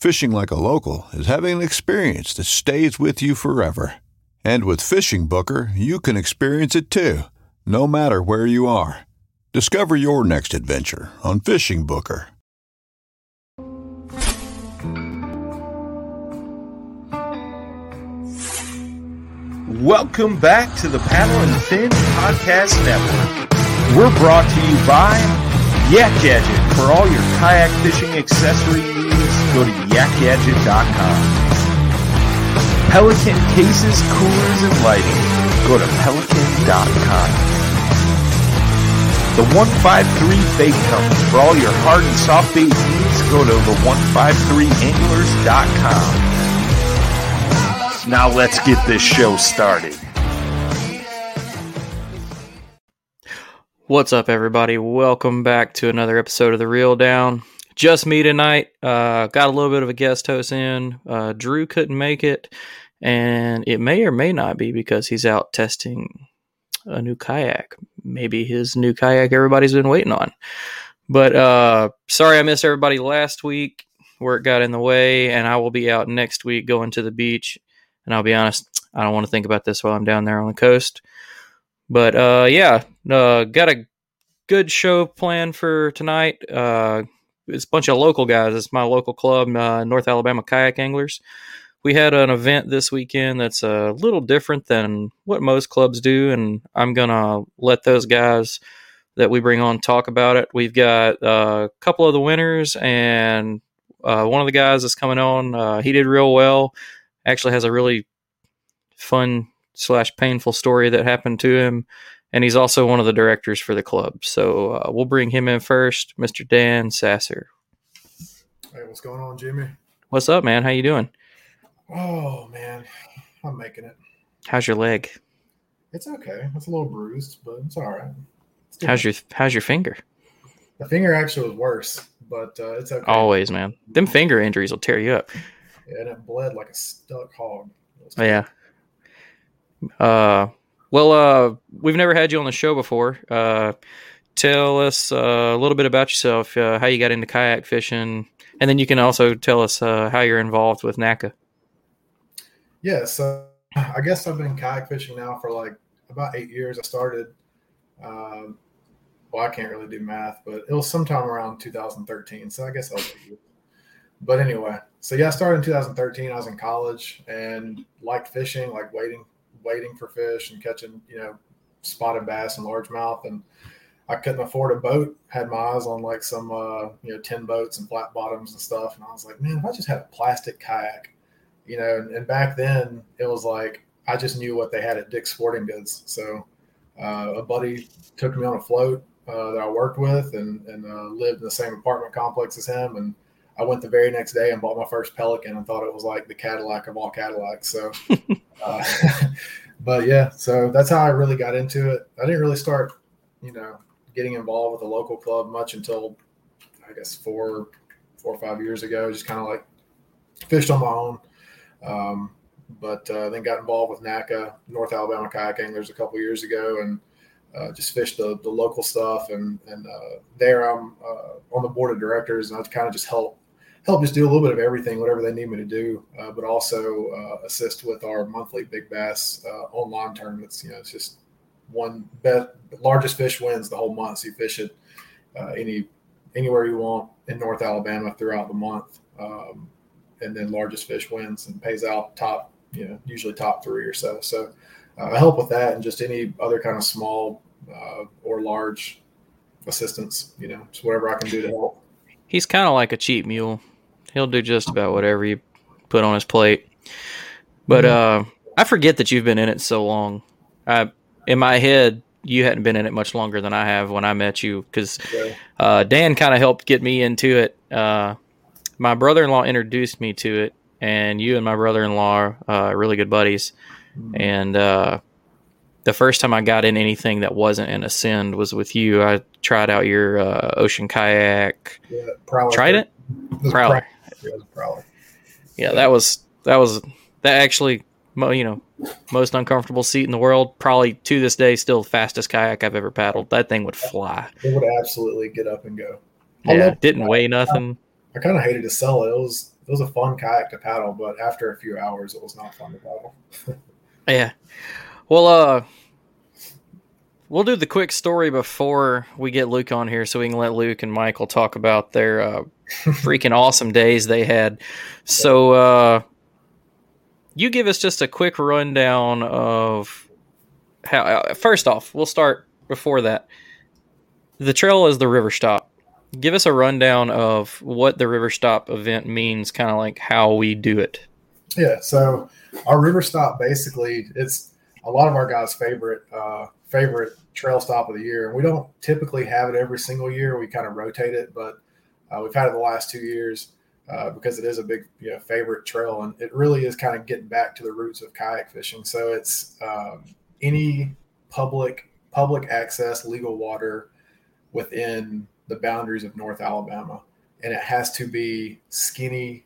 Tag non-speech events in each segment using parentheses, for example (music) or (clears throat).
Fishing like a local is having an experience that stays with you forever. And with Fishing Booker, you can experience it too, no matter where you are. Discover your next adventure on Fishing Booker. Welcome back to the Paddle and Fin Podcast Network. We're brought to you by Yak Gadget. For all your kayak fishing accessory needs, go to yakgadget.com. Pelican cases, coolers, and lighting. Go to pelican.com. The 153 Bait Company. For all your hard and soft bait needs, go to the 153anglers.com. Now let's get this show started. What's up, everybody? Welcome back to another episode of The Reel Down. Just me tonight. Uh, got a little bit of a guest host in. Uh, Drew couldn't make it, and it may or may not be because he's out testing a new kayak. Maybe his new kayak everybody's been waiting on. But uh, sorry I missed everybody last week. Work got in the way, and I will be out next week going to the beach. And I'll be honest, I don't want to think about this while I'm down there on the coast. But uh, yeah, uh, got a good show planned for tonight. Uh, it's a bunch of local guys. It's my local club, uh, North Alabama Kayak Anglers. We had an event this weekend that's a little different than what most clubs do, and I'm gonna let those guys that we bring on talk about it. We've got uh, a couple of the winners, and uh, one of the guys that's coming on. Uh, he did real well. Actually, has a really fun slash painful story that happened to him, and he's also one of the directors for the club. So uh, we'll bring him in first, Mr. Dan Sasser. Hey, what's going on, Jimmy? What's up, man? How you doing? Oh man, I'm making it. How's your leg? It's okay. It's a little bruised, but it's all right. It's How's your How's your finger? the finger actually was worse, but uh, it's okay. Always, man. Them finger injuries will tear you up. Yeah, and it bled like a stuck hog. Oh, yeah. Uh, well, uh, we've never had you on the show before. Uh, tell us uh, a little bit about yourself, uh, how you got into kayak fishing, and then you can also tell us uh, how you're involved with NAKA. Yeah, so I guess I've been kayak fishing now for like about eight years. I started, um, well, I can't really do math, but it was sometime around 2013. So I guess I was eight years. But anyway, so yeah, I started in 2013. I was in college and liked fishing, like waiting, waiting for fish and catching, you know, spotted bass and largemouth. And I couldn't afford a boat. Had my eyes on like some, uh, you know, tin boats and flat bottoms and stuff. And I was like, man, if I just had a plastic kayak, you know, and, and back then it was like I just knew what they had at Dick's Sporting Goods. So uh, a buddy took me on a float uh, that I worked with and, and uh, lived in the same apartment complex as him. And I went the very next day and bought my first Pelican and thought it was like the Cadillac of all Cadillacs. So, (laughs) uh, (laughs) but yeah, so that's how I really got into it. I didn't really start, you know, getting involved with a local club much until I guess four, four or five years ago. Just kind of like fished on my own. Um, but uh, then got involved with NAKA, North Alabama Kayak Anglers, a couple years ago, and uh, just fished the, the local stuff. And and uh, there I'm uh, on the board of directors, and I kind of just help help just do a little bit of everything, whatever they need me to do, uh, but also uh, assist with our monthly Big Bass online tournaments. You know, it's just one bet largest fish wins the whole month. So you fish it any anywhere you want in North Alabama throughout the month. Um, and then largest fish wins and pays out top, you know, usually top three or so. So uh, I help with that and just any other kind of small uh, or large assistance, you know, just whatever I can do to help. He's kind of like a cheap mule. He'll do just about whatever you put on his plate. But mm-hmm. uh, I forget that you've been in it so long. I, in my head, you hadn't been in it much longer than I have when I met you because uh, Dan kind of helped get me into it. Uh, my brother in law introduced me to it, and you and my brother in law are uh, really good buddies. Mm-hmm. And uh, the first time I got in anything that wasn't an Ascend was with you. I tried out your uh, ocean kayak. Yeah, Prowler. Tried it? it Prowler. Prowler. Yeah, that was that was that actually you know most uncomfortable seat in the world. Probably to this day, still fastest kayak I've ever paddled. That thing would fly. It would absolutely get up and go. yeah, didn't weigh nothing. I kind of hated to sell it. It was it was a fun kayak to paddle, but after a few hours, it was not fun to paddle. (laughs) yeah. Well, uh, we'll do the quick story before we get Luke on here, so we can let Luke and Michael talk about their uh, (laughs) freaking awesome days they had. So, uh, you give us just a quick rundown of how. Uh, first off, we'll start before that. The trail is the river stop give us a rundown of what the River Stop event means, kind of like how we do it. Yeah, so our River Stop basically it's a lot of our guys' favorite uh, favorite trail stop of the year, and we don't typically have it every single year. We kind of rotate it, but uh, we've had it the last two years uh, because it is a big you know, favorite trail, and it really is kind of getting back to the roots of kayak fishing. So it's um, any public public access legal water within the boundaries of North Alabama, and it has to be skinny,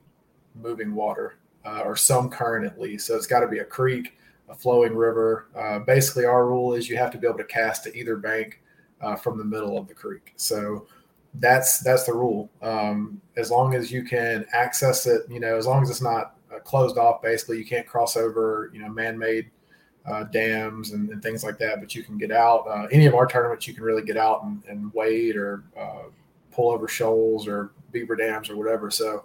moving water uh, or some current at least. So it's got to be a creek, a flowing river. Uh, basically, our rule is you have to be able to cast to either bank uh, from the middle of the creek. So that's that's the rule. Um, as long as you can access it, you know, as long as it's not uh, closed off, basically, you can't cross over, you know, man-made uh, dams and, and, things like that. But you can get out. Uh, any of our tournaments, you can really get out and, and wade or uh, pull over shoals or beaver dams or whatever. So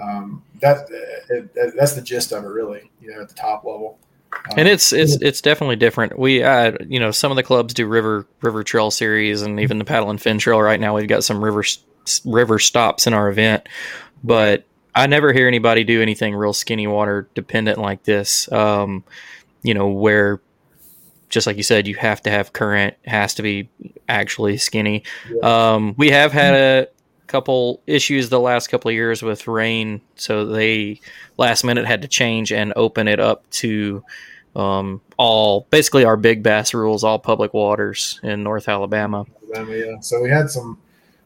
um, that it, that's the gist of it, really. You know, at the top level. Um, and it's it's it's definitely different. We uh, you know some of the clubs do river river trail series and even the paddle and fin trail. Right now we've got some river river stops in our event, but I never hear anybody do anything real skinny water dependent like this. Um, you know, where just like you said, you have to have current, has to be actually skinny. Um, we have had a couple issues the last couple of years with rain, so they last minute had to change and open it up to um, all basically our big bass rules, all public waters in North Alabama. Alabama yeah. So we had some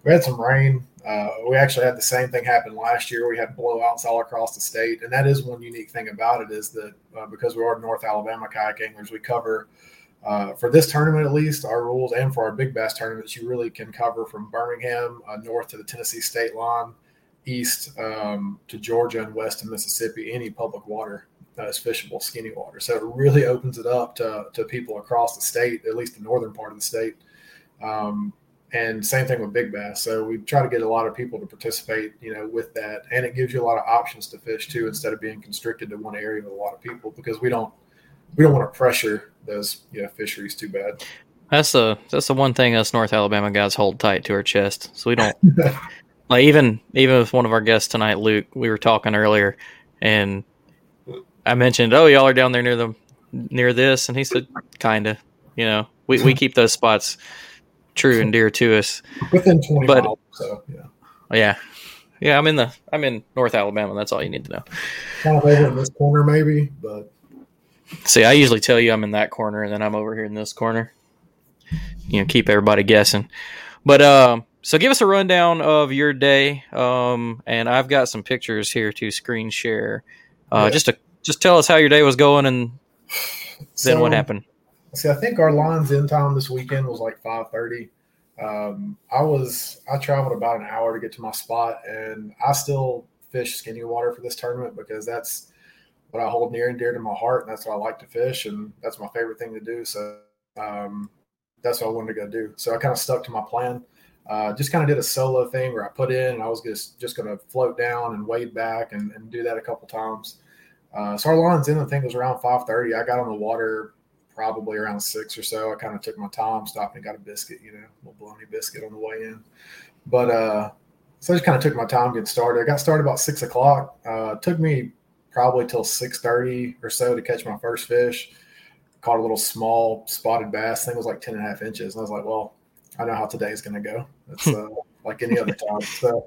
we had some rain uh, we actually had the same thing happen last year. We had blowouts all across the state, and that is one unique thing about it is that uh, because we are North Alabama kayak anglers, we cover uh, for this tournament at least our rules, and for our big bass tournaments, you really can cover from Birmingham uh, north to the Tennessee state line, east um, to Georgia, and west to Mississippi. Any public water that is fishable, skinny water. So it really opens it up to to people across the state, at least the northern part of the state. Um, and same thing with big bass. So we try to get a lot of people to participate, you know, with that, and it gives you a lot of options to fish too, instead of being constricted to one area with a lot of people because we don't we don't want to pressure those you know fisheries too bad. That's the that's the one thing us North Alabama guys hold tight to our chest, so we don't (laughs) like even even with one of our guests tonight, Luke. We were talking earlier, and I mentioned, oh, y'all are down there near the near this, and he said, kinda. You know, we we keep those spots true and dear to us. Within twenty but, miles, so yeah. Yeah. Yeah, I'm in the I'm in North Alabama. That's all you need to know. Kind of over in this corner, maybe, but see, I usually tell you I'm in that corner, and then I'm over here in this corner. You know, keep everybody guessing. But um, so give us a rundown of your day. Um, and I've got some pictures here to screen share. Uh, yeah. just a just tell us how your day was going and then what happened. See, I think our lines in time this weekend was like five thirty. Um, I was I traveled about an hour to get to my spot, and I still fish skinny water for this tournament because that's what I hold near and dear to my heart, and that's what I like to fish, and that's my favorite thing to do. So um, that's what I wanted to go do. So I kind of stuck to my plan. Uh, just kind of did a solo thing where I put in, and I was just just going to float down and wade back and, and do that a couple times. Uh, so our lines in, I think, was around five thirty. I got on the water probably around six or so. I kind of took my time, stopped and got a biscuit, you know, a little bologna biscuit on the way in. But uh, so I just kind of took my time getting started. I got started about six o'clock. Uh, took me probably till six thirty or so to catch my first fish. Caught a little small spotted bass. Thing was like 10 and a half inches. And I was like, well, I know how today's going to go. It's (laughs) uh, like any other time. So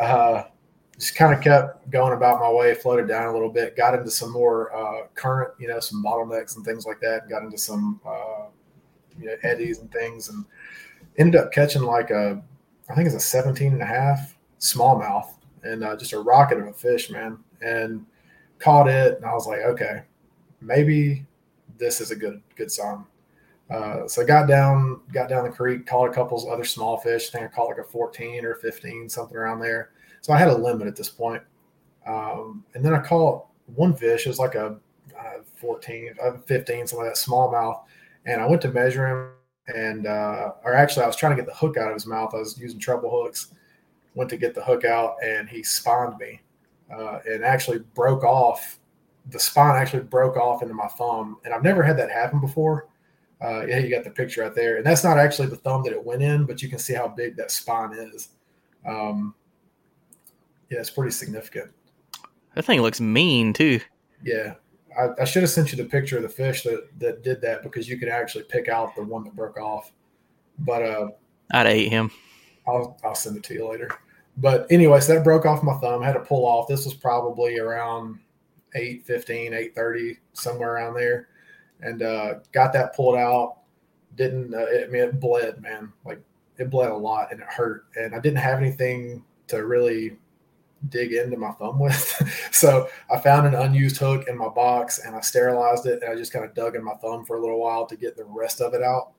uh, just kind of kept going about my way, floated down a little bit, got into some more uh, current, you know, some bottlenecks and things like that, got into some, uh, you know, eddies and things, and ended up catching like a, I think it's a 17 and a half smallmouth and uh, just a rocket of a fish, man. And caught it, and I was like, okay, maybe this is a good good sign. Uh, so I got down, got down the creek, caught a couple other small fish. I think I caught like a 14 or 15, something around there. So I had a limit at this point. Um, and then I caught one fish. It was like a uh, 14, uh, 15, something like that, smallmouth. And I went to measure him, and uh, or actually, I was trying to get the hook out of his mouth. I was using treble hooks. Went to get the hook out, and he spawned me, uh, and actually broke off. The spine actually broke off into my thumb, and I've never had that happen before. Uh, yeah, you got the picture right there, and that's not actually the thumb that it went in, but you can see how big that spine is. Um, yeah, it's pretty significant. That thing looks mean too. Yeah, I, I should have sent you the picture of the fish that that did that because you could actually pick out the one that broke off. But uh, I'd ate him. I'll I'll send it to you later. But anyway, so that broke off my thumb. I had to pull off. This was probably around 8 15, 8 30, somewhere around there. And uh, got that pulled out. Didn't, uh, it, I mean, it bled, man. Like it bled a lot and it hurt. And I didn't have anything to really dig into my thumb (laughs) with. so I found an unused hook in my box and I sterilized it. And I just kind of dug in my thumb for a little while to get the rest of it out.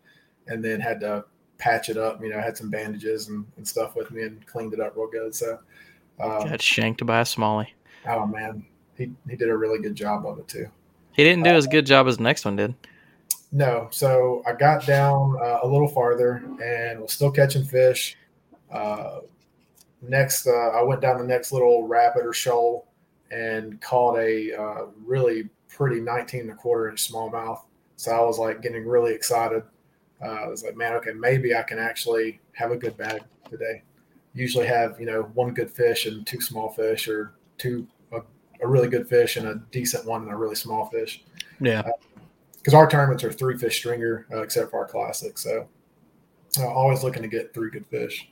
And then had to patch it up. You know, I had some bandages and, and stuff with me and cleaned it up real good. So, uh, Got shanked by a smallie. oh man, he, he did a really good job of it too. He didn't do as good job as the next one did. No, so I got down uh, a little farther and was still catching fish. Uh, next, uh, I went down the next little rapid or shoal and caught a uh, really pretty 19 and a quarter inch smallmouth. So I was like getting really excited. Uh, I was like, man, okay, maybe I can actually have a good bag today. Usually have, you know, one good fish and two small fish or two, a, a really good fish and a decent one and a really small fish Yeah. because our tournaments are three fish stringer, uh, except for our classic. So uh, always looking to get three good fish.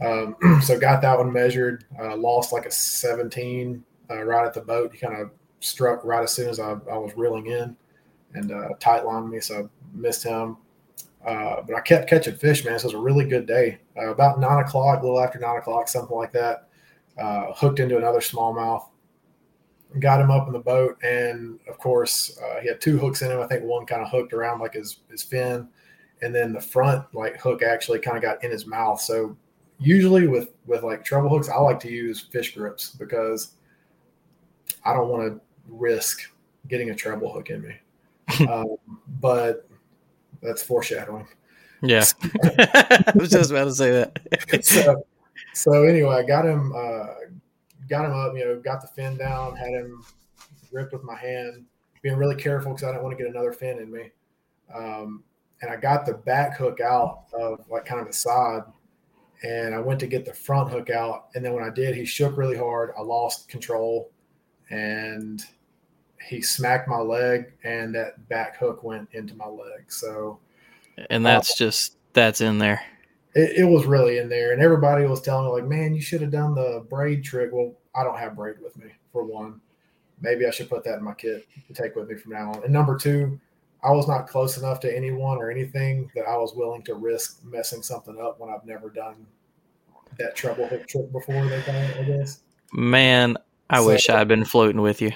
Um, (clears throat) so got that one measured. Uh, lost like a 17 uh, right at the boat. He kind of struck right as soon as I, I was reeling in and uh, tight lined me, so I missed him. Uh, but I kept catching fish, man. So it was a really good day. Uh, about nine o'clock, a little after nine o'clock, something like that. Uh, hooked into another smallmouth got him up in the boat, and of course, uh, he had two hooks in him. I think one kind of hooked around like his his fin, and then the front like hook actually kind of got in his mouth. So usually with with like treble hooks, I like to use fish grips because I don't want to risk getting a treble hook in me. (laughs) um, but that's foreshadowing. Yeah. (laughs) I was just about to say that. so, so anyway, I got him, uh, got him up, you know, got the fin down, had him gripped with my hand, being really careful because I didn't want to get another fin in me. Um, and I got the back hook out of like kind of the side, and I went to get the front hook out. And then when I did, he shook really hard. I lost control, and he smacked my leg, and that back hook went into my leg. So and uh, that's just that's in there. it, it was really in there, and everybody was telling me like, "Man, you should have done the braid trick." Well, I don't have braid with me for one. Maybe I should put that in my kit to take with me from now on. And number two, I was not close enough to anyone or anything that I was willing to risk messing something up when I've never done that treble hook trick before. They call it, I guess. Man, I So- wish I'd been floating with you.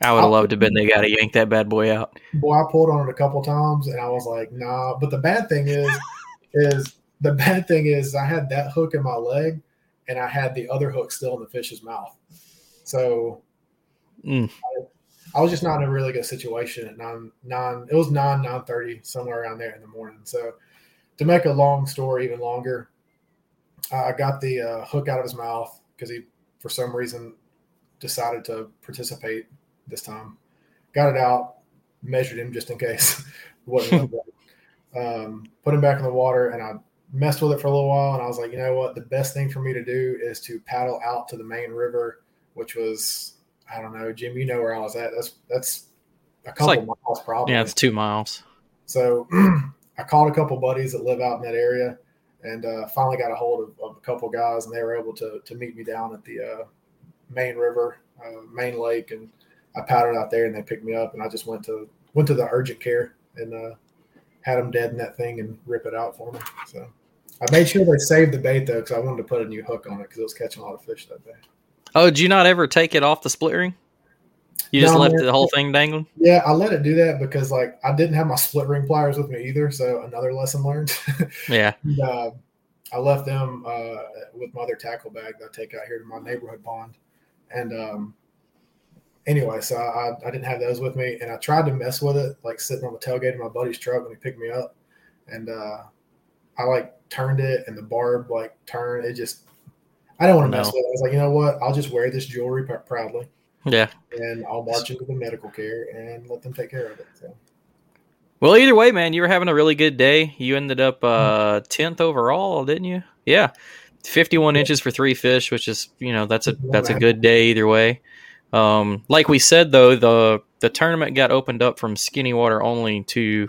I would have loved to have been the guy to yank that bad boy out. Boy, I pulled on it a couple times and I was like, nah. But the bad thing is, (laughs) is the bad thing is I had that hook in my leg and I had the other hook still in the fish's mouth. So Mm. I, I was just not in a really good situation at nine nine. It was nine nine thirty somewhere around there in the morning. So to make a long story even longer, I got the uh, hook out of his mouth because he for some reason decided to participate this time. Got it out, measured him just in case. (laughs) wasn't um, put him back in the water, and I messed with it for a little while. And I was like, you know what? The best thing for me to do is to paddle out to the main river, which was I don't know, Jim. You know where I was at. That's that's a couple like- miles probably. Yeah, it's two miles. So (clears throat) I called a couple buddies that live out in that area, and uh, finally got a hold of, of a couple guys, and they were able to to meet me down at the uh, main river, uh, main lake, and I paddled out there, and they picked me up, and I just went to went to the urgent care and uh, had them dead in that thing and rip it out for me. So I made sure they saved the bait though, because I wanted to put a new hook on it because it was catching a lot of fish that day. Oh, did you not ever take it off the split ring? You just No, left man. the whole thing dangling? Yeah, I let it do that because like I didn't have my split ring pliers with me either, so another lesson learned. (laughs) Yeah. And, uh, I left them uh, with my other tackle bag that I take out here to my neighborhood pond. And um, anyway, so I, I didn't have those with me, and I tried to mess with it, like sitting on the tailgate of my buddy's truck when he picked me up, and uh, I like turned it, and the barb like turned. It just I don't want to mess with it. I was like, you know what? I'll just wear this jewelry pr- proudly, Yeah. and I'll march into the medical care and let them take care of it. So. Well, either way, man, you were having a really good day. You ended up uh tenth overall, didn't you? Yeah, fifty-one inches for three fish, which is you know that's a that's a good day either way. Um, like we said though, the the tournament got opened up from skinny water only to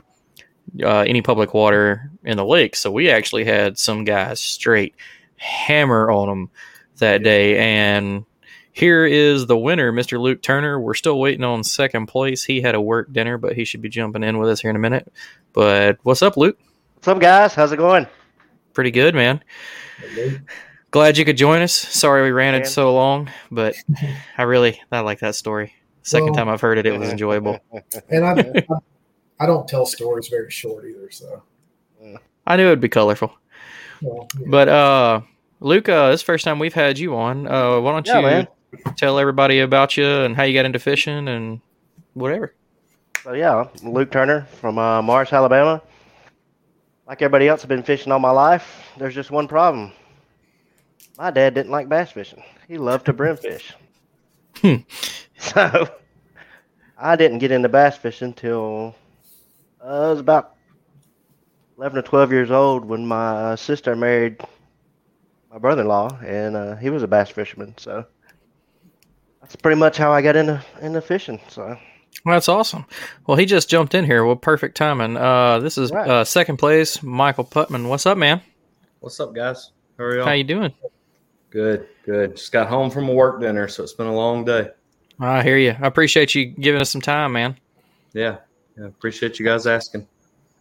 uh, any public water in the lake, so we actually had some guys straight hammer on them that day, and here is the winner, Mr. Luke Turner. We're still waiting on second place. He had a work dinner, but he should be jumping in with us here in a minute. But what's up, Luke? What's up, guys? How's it going? Pretty good, man. Glad you could join us. Sorry we ran it so long, but I really I like that story. Second Well- time I've heard it, it was enjoyable. And I, (laughs) I, I don't tell stories very short either. So, I knew it'd be colorful. well, yeah. But uh Luke, uh, this is the first time we've had you on. Uh, why don't Yeah, you man. tell everybody about you and how you got into fishing and whatever? So yeah, I'm Luke Turner from uh, Mars, Alabama. Like everybody else, I've been fishing all my life. There's just one problem. My dad didn't like bass fishing. He loved to bream fish. Hmm. (laughs) So I didn't get into bass fishing until uh, I was about 11 or 12 years old when my uh, sister married my brother-in-law, and uh, he was a bass fisherman. So that's pretty much how I got into into fishing. So. That's awesome. Well, he just jumped in here. Well, perfect timing. Uh, this is Right. uh, second place, Michael Putman. What's up, man? What's up, guys? How are y'all? How you doing? Good, good. Just got home from a work dinner, so it's been a long day. I hear you. I appreciate you giving us some time, man. Yeah, yeah. Appreciate you guys asking.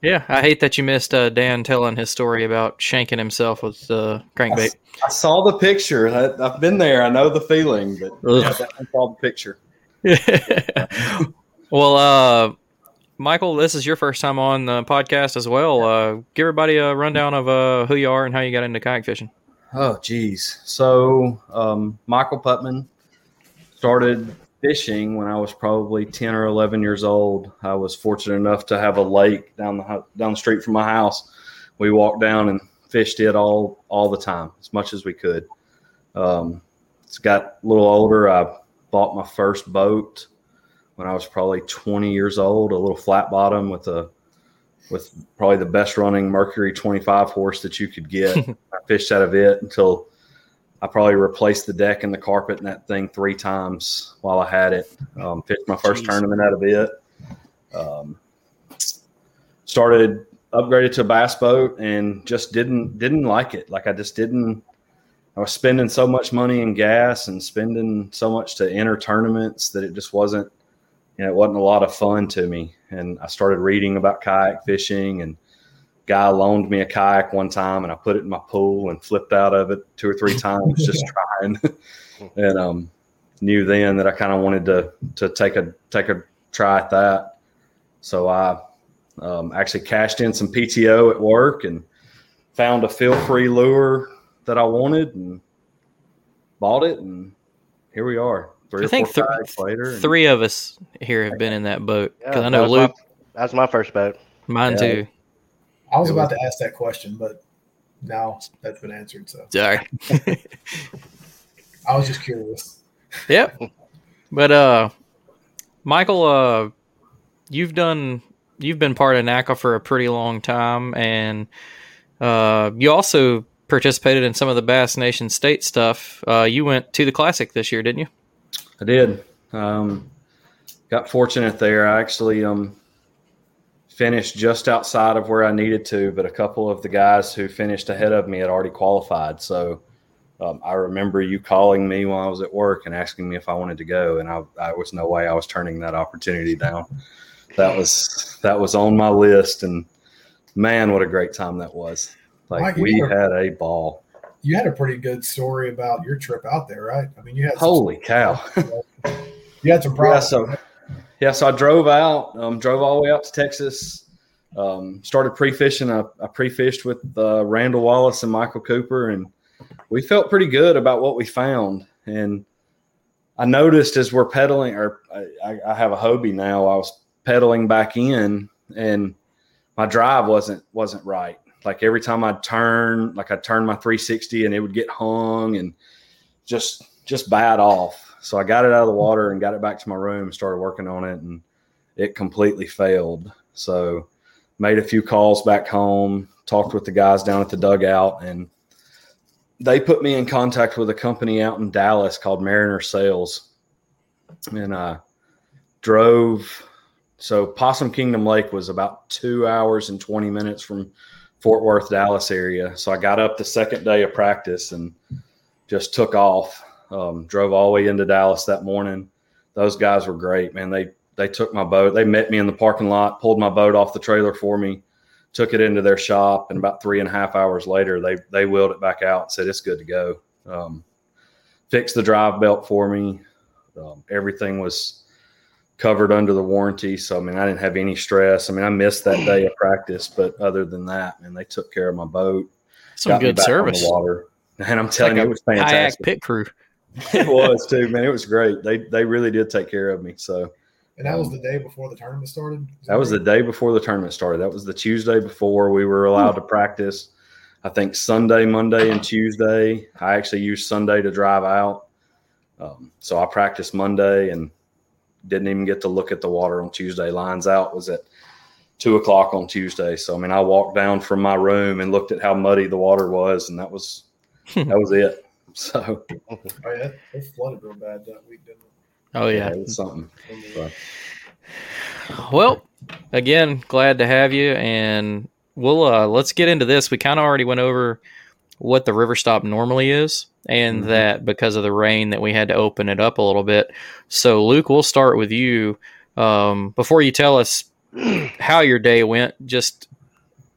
Yeah, I hate that you missed uh, Dan telling his story about shanking himself with uh, crankbait. I saw the picture. I, I've been there. I know the feeling, but yeah, I saw the picture. (laughs) well, uh, Michael, this is your first time on the podcast as well. Uh, give everybody a rundown of uh, who you are and how you got into kayak fishing. Oh, geez. So, um, Michael Putman started fishing when I was probably ten or eleven years old. I was fortunate enough to have a lake down the down the street from my house. We walked down and fished it all all the time, as much as we could. Um, it's got a little older. I bought my first boat when I was probably twenty years old, a little flat bottom with a with probably the best running Mercury 25 horse that you could get. (laughs) Fished out of it until I probably replaced the deck and the carpet in that thing three times while I had it. Um, fished my first Jeez. tournament out of it. Um, started upgraded to a bass boat and just didn't didn't like it. Like I just didn't. I was spending so much money in gas and spending so much to enter tournaments that it just wasn't. You know, it wasn't a lot of fun to me. And I started reading about kayak fishing and guy loaned me a kayak one time and I put it in my pool and flipped out of it two or three (laughs) times just trying. (laughs) and um knew then that I kind of wanted to to take a take a try at that. So I um, actually cashed in some PTO at work and found a Feelfree Lure that I wanted and bought it, and here we are. Three I think th- later, three of us here have been in that boat because Yeah, I know that Luke, My, that's my first boat. mine Yeah. too. I was It about to ask that question, but now that's been answered. So Sorry. (laughs) I was just curious. Yep. But uh Michael, uh you've done you've been part of NAKA for a pretty long time and uh you also participated in some of the Bass Nation state stuff. Uh you went to the classic this year, didn't you? I did. Um, got fortunate there. I actually um, finished just outside of where I needed to, but a couple of the guys who finished ahead of me had already qualified. So um, I remember you calling me while I was at work and asking me if I wanted to go, and I, I was no way I was turning that opportunity down. That was that was on my list, and man, what a great time that was! Like Mike, we were- had a ball. You had a pretty good story about your trip out there, right? I mean, you had some- Holy cow! (laughs) you had some Yeah, problems. so yeah, so I drove out, um, drove all the way out to Texas. Um, started pre-fishing. I, I pre-fished with uh, Randall Wallace and Michael Cooper, and we felt pretty good about what we found. And I noticed as we're pedaling, or I, I- I have a Hobie now. I was pedaling back in, and my drive wasn't wasn't right. Like every time I'd turn, like I'd turn my 360, and it would get hung, and just just bad off. So I got it out of the water and got it back to my room, started working on it, and it completely failed. So made a few calls back home, talked with the guys down at the dugout, and they put me in contact with a company out in Dallas called Mariner Sails. And I drove so Possum Kingdom Lake was about two hours and 20 minutes from Fort Worth, Dallas area. So I got up the second day of practice and just took off. Um, drove all the way into Dallas that morning. Those guys were great, man. They they took my boat. They met me in the parking lot, pulled my boat off the trailer for me, took it into their shop, and about three and a half hours later, they they wheeled it back out and said it's good to go. Um, fixed the drive belt for me. Um, everything was covered under the warranty, so I mean I didn't have any stress. I mean I missed that day of practice, but other than that, man, they took care of my boat. Some good service. the water, (laughs) and I'm telling Like you, it was Kayak fantastic pit crew. (laughs) it was too, man. It was great. They they really did take care of me. So and that was the day before the tournament started. Is that was the day before the tournament started. That was the Tuesday before we were allowed to practice. I think Sunday, Monday, and Tuesday. I actually used Sunday to drive out. Um, so I practiced Monday and didn't even get to look at the water on Tuesday. Lines out was at two o'clock on Tuesday. So I mean, I walked down from my room and looked at how muddy the water was, and that was (laughs) that was it. So Oh yeah, it flooded real bad that week, didn't it? Oh yeah. it was something. But- Well, again, glad to have you, and we'll uh, let's get into this. We kind of already went over what the river stop normally is, and Mhm. that because of the rain that we had to open it up a little bit. So, Luke, we'll start with you. Um, before you tell us (clears throat) how your day went, just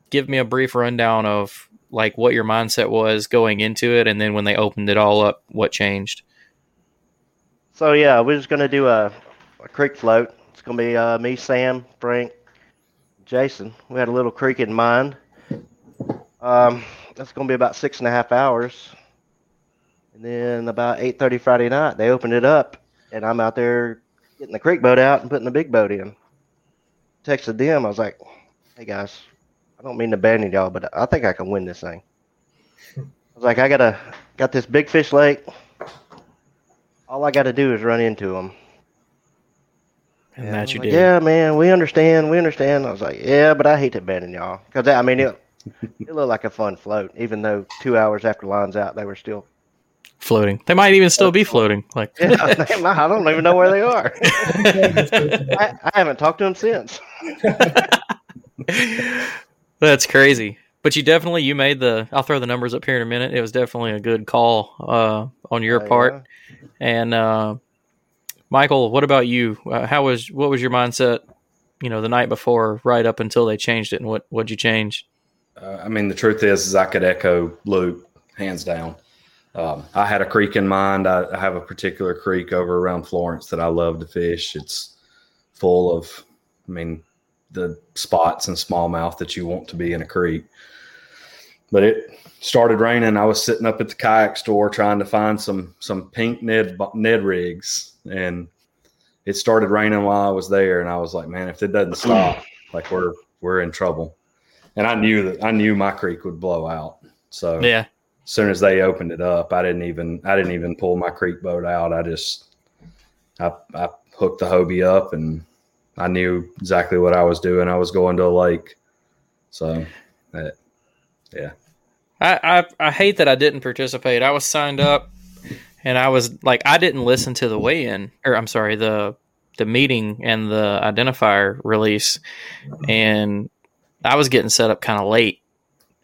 give me a brief rundown of like what your mindset was going into it, and then when they opened it all up, what changed. So yeah, we're just gonna do a, a creek float. It's gonna be uh, me, Sam, Frank, Jason. We had a little creek in mind. Um, that's gonna be about six and a half hours. And then about eight thirty Friday night, they opened it up, and I'm out there getting the creek boat out and putting the big boat in. Texted them. I was like, "Hey guys, I don't mean to abandon y'all, but I think I can win this thing." I was like, "I gotta got this big fish lake." All I got to do is run into them. And that you like, did. Yeah, man, we understand. We understand. I was like, yeah, but I hate to abandon y'all because I mean, it, it looked like a fun float, even though two hours after lines out, they were still. Floating. They might even still be floating. Like, (laughs) Yeah, they- I don't even know where they are. (laughs) I, I haven't talked to them since. (laughs) That's crazy. But you definitely you made the. I'll throw the numbers up here in a minute. It was definitely a good call uh, on your Uh, part. yeah. And uh, Michael, what about you? Uh, how was what was your mindset? You know, the night before, right up until they changed it, and what what'd you change? Uh, I mean, the truth is, is I could echo Luke hands down. Um, I had a creek in mind. I, I have a particular creek over around Florence that I love to fish. It's full of, I mean, the spots and smallmouth that you want to be in a creek. But it started raining. I was sitting up at the kayak store trying to find some some pink Ned Ned rigs, and it started raining while I was there. And I was like, man, if it doesn't stop, (clears throat) like we're we're in trouble. And I knew that I knew my creek would blow out. So Yeah. as soon as they opened it up, I didn't even I didn't even pull my creek boat out. I just I I hooked the Hobie up and I knew exactly what I was doing. I was going to a lake. So that yeah. I, I I hate that I didn't participate. I was signed up, and I was like, I didn't listen to the weigh-in, or I'm sorry, the the meeting and the identifier release, and I was getting set up kind of late,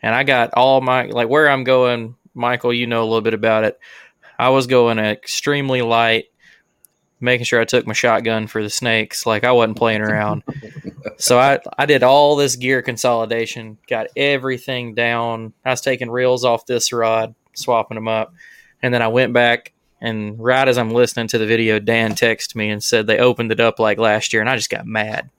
and I got all my like where I'm going. Michael, you know a little bit about it. I was going extremely light, making sure I took my shotgun for the snakes. Like I wasn't playing around. so I I did all this gear consolidation, got everything down. I was taking reels off this rod, swapping them up, and then I went back. And right as I'm listening to the video, Dan texted me and said they opened it up like last year, and I just got mad.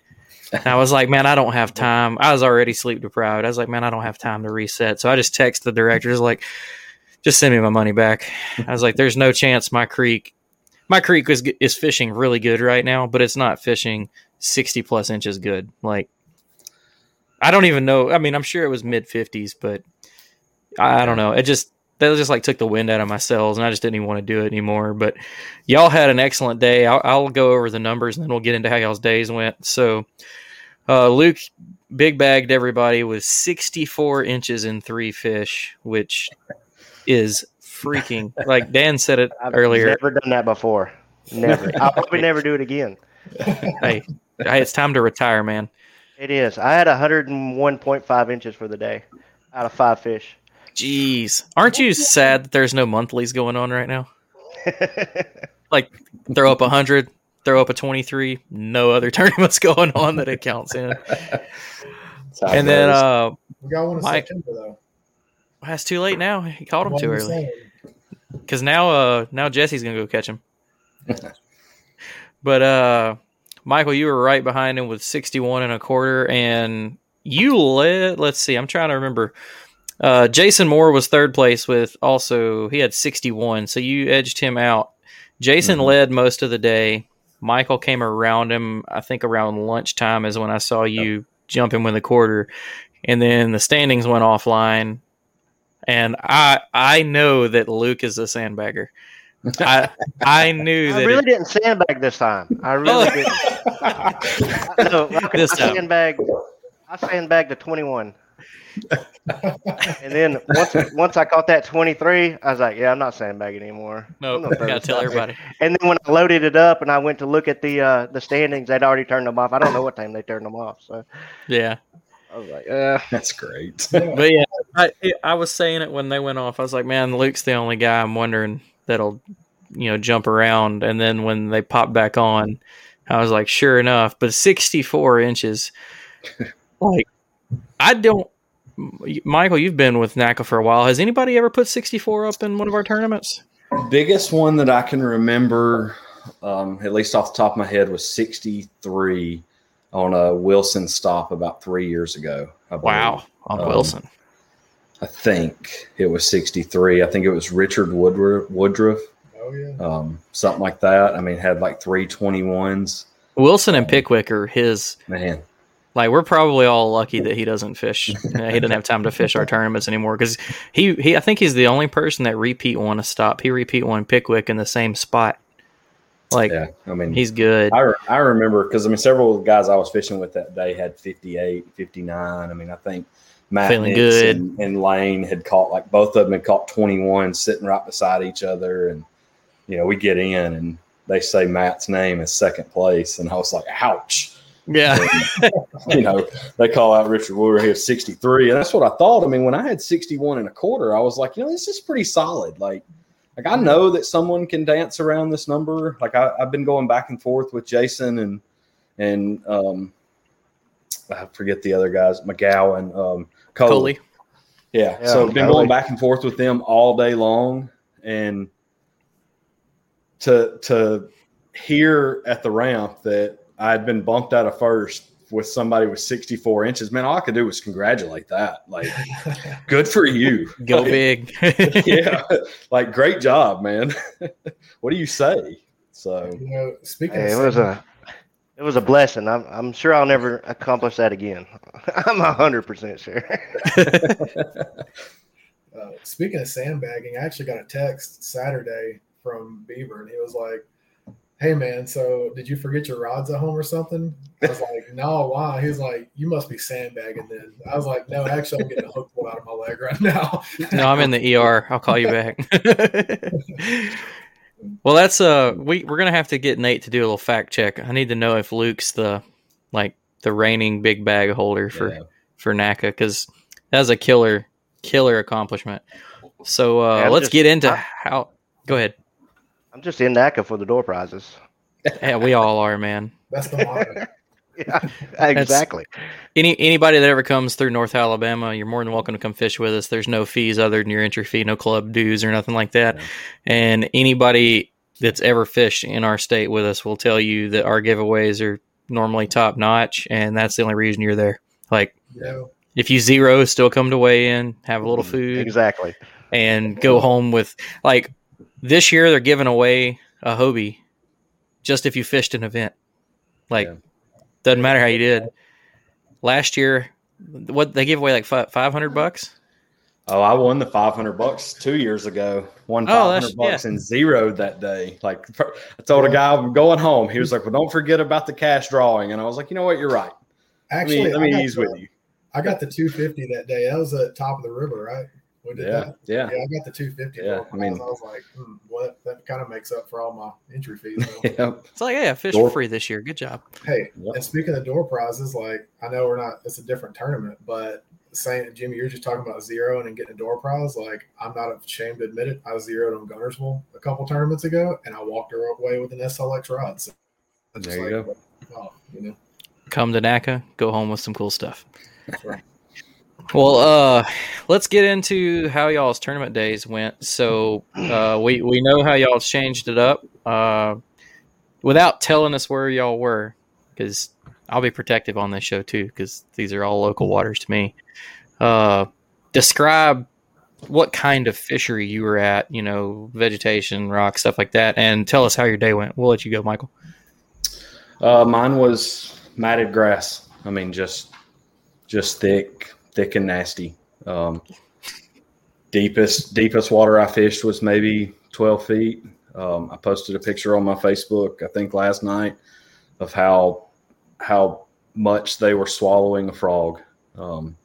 And I was like, man, I don't have time. I was already sleep deprived. I was like, man, I don't have time to reset. So I just texted the director, just like, just send me my money back. I was like, there's no chance my creek, my creek is is fishing really good right now, but it's not fishing 60 plus inches good. Like, I don't even know. I mean, I'm sure it was mid 50s, but I, I don't know. It just that just like took the wind out of my sails, and I just didn't even want to do it anymore. But y'all had an excellent day. I'll, I'll go over the numbers, and then we'll get into how y'all's days went. So, uh, Luke big bagged everybody with 64 inches and three fish, which is freaking like Dan said it I've earlier. never done that before. Never. I'll probably never do it again. (laughs) hey, hey, it's time to retire, man. It is. I had 101.5 inches for the day out of five fish. Jeez, aren't you sad that there's no monthlies going on right now? (laughs) Like throw up a hundred, throw up a twenty-three, no other (laughs) tournaments going on that it counts in. That's how it And then uh, We got one in Mike- September though. it's too late now. He called him too early December. Because now uh now Jesse's gonna go catch him. but uh, Michael, you were right behind him with sixty-one and a quarter, and you led. Let's see, I'm trying to remember. Uh, Jason Moore was third place with also he had 61, so you edged him out. Jason Mhm. led most of the day. Michael came around him. I think around lunchtime is when I saw you jump him with a quarter, and then the standings went offline. And I I know that Luke is a sandbagger. (laughs) I I knew that I really it- didn't sandbag this time. I (laughs) really didn't. I, no, I, This I time. sandbagged. I sandbagged the 21. and then once once I caught that 23, I was like, yeah, I'm not sandbagging anymore. no, I'm gonna throw gotta tell everybody. And then when I loaded it up and I went to look at the uh, the standings, they'd already turned them off. I don't know what time they turned them off. So Yeah. I was like, uh, That's great. But yeah, (laughs) I I was saying it when they went off. I was like, man, Luke's the only guy I'm wondering that'll, you know, jump around. And then when they popped back on, I was like, sure enough. But 64 inches, (laughs) like, I don't. Michael, you've been with NAKA for a while. Has anybody ever put 64 up in one of our tournaments? Biggest one that I can remember, um, at least off the top of my head, was 63 on a Wilson stop about three years ago. Wow, on Um, Wilson. I think it was 63. I think it was Richard Woodruff, Woodruff Oh yeah. um, something like that. I mean, had like three 21s. Wilson and Pickwick are his. Man, Like we're probably all lucky that he doesn't fish. (laughs) He doesn't have time to fish our tournaments anymore because he, he I think he's the only person that repeat won a stop. He repeat won Pickwick in the same spot. Like yeah. I mean, he's good. I, re- I remember because I mean, several of the guys I was fishing with that day had 58, 59. I mean, I think Matt Feeling good. And, and Lane had caught like both of them had caught 21 sitting right beside each other. And, you know, we get in and they say Matt's name is second place. And I was like, ouch. Yeah. And, you know, they call out Richard Woodward here 63. And that's what I thought. I mean, when I had 61 and a quarter, I was like, you know, this is pretty solid. Like, like I know that someone can dance around this number. Like I, I've been going back and forth with Jason and and um I forget the other guys, McGowan, um Coley. Coley. Yeah. Yeah, so I've been going back and forth with them all day long. and to to hear at the ramp that I had been bumped out of first with somebody with 64 inches, man, all I could do was congratulate that. Like, (laughs) good for you. Go Like, big. (laughs) yeah, like great job, man. (laughs) what do you say? So You know, speaking Hey, of it was a it was a blessing. I'm I'm sure I'll never accomplish that again. I'm hundred percent sure. Uh, speaking of sandbagging, I actually got a text Saturday from Beaver, and he was like, "Hey man, so did you forget your rods at home or something?" I was like, "No, why?" He was like, "You must be sandbagging then." I was like, "No, actually, I'm getting a hook pulled out of my leg right now." no, I'm in the ER. I'll call you back. (laughs) well, that's uh, we we're gonna have to get Nate to do a little fact check. I need to know if Luke's the like the reigning big bag holder for yeah. for NAKA because that's a killer killer accomplishment. So uh, Yeah, let's just- get into I- how. Go ahead. I'm just in NAKA for the door prizes. (laughs) Yeah, we all are, man. That's the motto. (laughs) Yeah, exactly. Any anybody that ever comes through North Alabama, you're more than welcome to come fish with us. There's no fees other than your entry fee, no club dues or nothing like that. Yeah. And anybody that's ever fished in our state with us will tell you that our giveaways are normally top notch, and that's the only reason you're there. Like You know, if you zero, still come to weigh in, have a little mm, food, Exactly. and go home with like this year they're giving away a Hobie just if you fished an event. Like Yeah. doesn't matter how you did. Last year, what they give away like five hundred bucks. Oh, I won the 500 bucks two years ago. Won Oh, 500 bucks yeah. and zeroed that day. Like I told a guy I'm going home. He was like, "Well, don't forget about the cash drawing." And I was like, "You know what? You're right. actually, let me, let I, me got ease the, with you." I got the 250 that day. That was at top of the river, right? We did Yeah, that. yeah, Yeah, I got the 250. Yeah, I mean- I was like, hmm, what? That kind of makes up for all my entry fees. though. (laughs) yeah. It's like, yeah, fish Door- for free this year. Good job. Hey, Yep. and speaking of door prizes, like I know we're not, it's a different tournament, but saying Jimmy, you're just talking about zeroing and getting a door prize. Like I'm not ashamed to admit it. I zeroed on Guntersville a couple tournaments ago, and I walked away with an SLX rod. So it's There you go. Oh, you know, Come to NAKA, go home with some cool stuff. that's right. Well, uh, let's get into how y'all's tournament days went. So, uh, we we know how y'all changed it up. Uh, without telling us where y'all were, because I'll be protective on this show too, because these are all local waters to me. Uh, describe what kind of fishery you were at. You know, vegetation, rock, stuff like that, and tell us how your day went. We'll let you go, Michael. Uh, mine was matted grass. I mean, just just thick, thick and nasty. Um, deepest deepest water I fished was maybe twelve feet. Um, I posted a picture on my Facebook, I think last night, of how how much they were swallowing a frog. Um,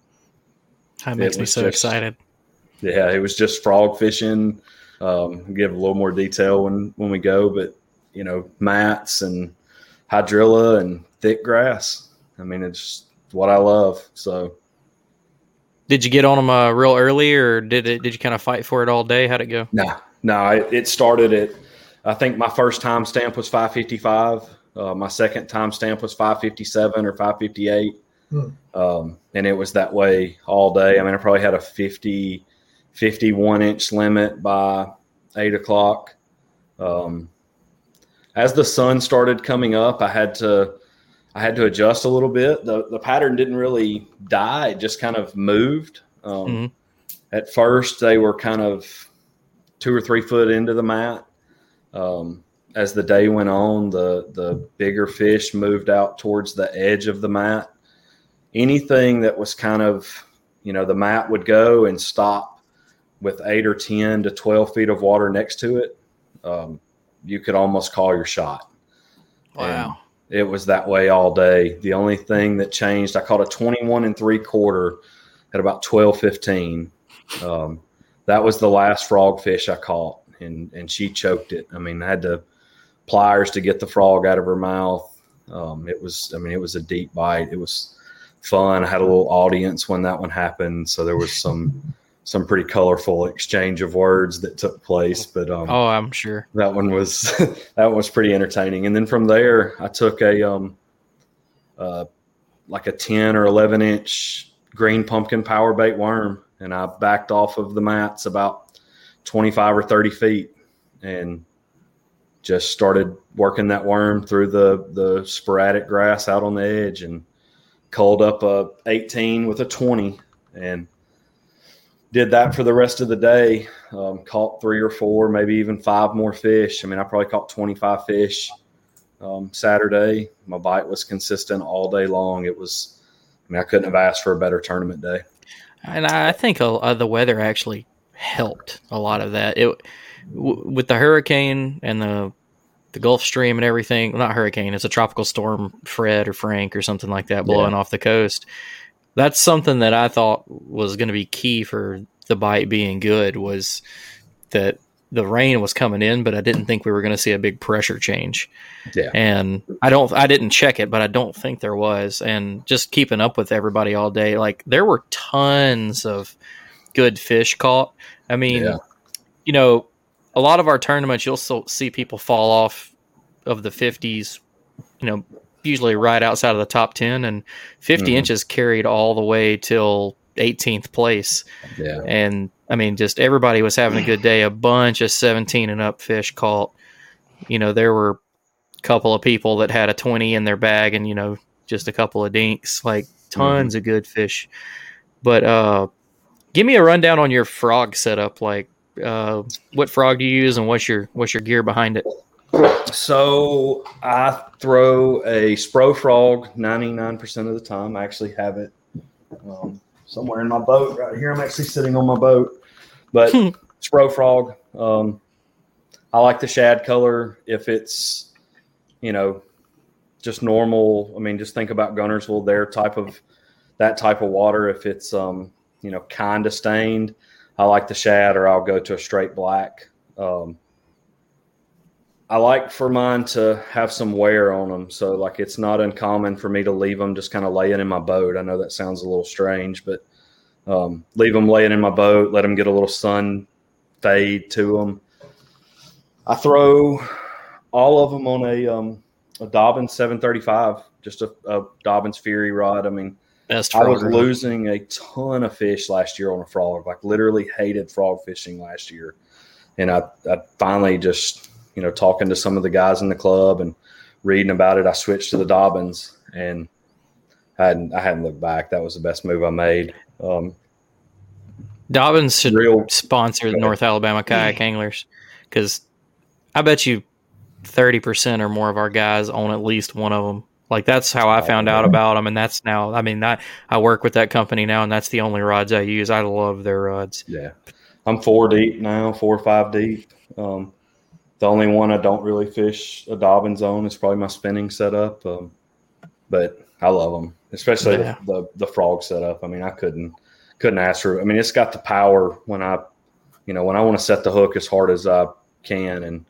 That makes me so just- excited. yeah, it was just frog fishing. Um, give a little more detail when when we go, but you know, mats and hydrilla and thick grass. I mean, it's what I love. So Did you get on them uh, real early, or did it? Did you kind of fight for it all day? How'd it go? no, no, it, it started at. I think my first time stamp was 555. Uh, my second time stamp was 557 or 558. Hmm. Um, and it was that way all day. I mean, I probably had a 50, 51 inch limit by eight o'clock. Um, as the sun started coming up, I had to, I had to adjust a little bit. The, the pattern didn't really die. It just kind of moved. Um, Mhm. At first they were kind of two or three foot into the mat. Um, as the day went on, the, the bigger fish moved out towards the edge of the mat anything that was kind of, you know, the mat would go and stop with eight or 10 to 12 feet of water next to it. Um, you could almost call your shot. Wow. It was that way all day. The only thing that changed, I caught a 21 and three quarter at about 12, 15. Um, that was the last frog fish I caught and, and she choked it. I mean, I had to pliers to get the frog out of her mouth. Um, it was, I mean, it was a deep bite. It was fun. I had a little audience when that one happened. So there was some, some pretty colorful exchange of words that took place, but, um, Oh, I'm sure. that one was (laughs) that one was pretty entertaining. And then from there, I took a um, uh, like a ten or eleven inch green pumpkin power bait worm, and I backed off of the mats about 25 or 30 feet and just started working that worm through the the sporadic grass out on the edge and called up a 18 with a 20 and did that for the rest of the day um, caught three or four maybe even five more fish i mean i probably caught 25 fish um, saturday my bite was consistent all day long it was i mean i couldn't have asked for a better tournament day and i think uh, the weather actually helped a lot of that it w- with the hurricane and the the Gulf Stream and everything. Well, not hurricane, it's a tropical storm, Fred or Frank or something like that, blowing yeah. off the coast. That's something that I thought was going to be key for the bite being good was that the rain was coming in, but I didn't think we were going to see a big pressure change. Yeah. And I don't, I didn't check it, but I don't think there was. And just keeping up with everybody all day, like there were tons of good fish caught. I mean, yeah. you know, a lot of our tournaments, you'll see people fall off of the 50s, you know, usually right outside of the top 10, and 50 mm-hmm. inches carried all the way till 18th place. Yeah. And I mean, just everybody was having a good day. A bunch of 17 and up fish caught. You know, there were a couple of people that had a 20 in their bag and, you know, just a couple of dinks, like tons mm-hmm. of good fish. But uh, give me a rundown on your frog setup. Like, uh, what frog do you use and what's your what's your gear behind it? So I throw a Spro frog 99% of the time. I actually have it um, somewhere in my boat right here. I'm actually sitting on my boat, but (laughs) Spro frog. Um, I like the shad color. If it's, you know, just normal, I mean, just think about Guntersville, their type of that type of water. If it's, um, you know, kind of stained, I like the shad, or I'll go to a straight black. Um, I like for mine to have some wear on them, so like it's not uncommon for me to leave them just kind of laying in my boat. I know that sounds a little strange, but um, leave them laying in my boat, let them get a little sun fade to them. I throw all of them on a um, a Dobyns 735, just a, a Dobyns Fury rod. I mean, Best I was losing a ton of fish last year on a frog. Like literally hated frog fishing last year, and I, I finally just you know talking to some of the guys in the club and reading about it, I switched to the Dobyns and I hadn't I hadn't looked back. That was the best move I made. Um, Dobyns should real, sponsor the North Alabama kayak anglers because I bet you thirty percent or more of our guys own at least one of them. Like that's how I found out about them, and that's now. I mean, I I work with that company now, and that's the only rods I use. I love their rods. Yeah, I'm four deep now, four or five deep. Um, the only one I don't really fish a Dobyns on is probably my spinning setup, um, but I love them, especially yeah. the, the, the frog setup. I mean, I couldn't couldn't ask for. I mean, it's got the power when I, you know, when I want to set the hook as hard as I can, and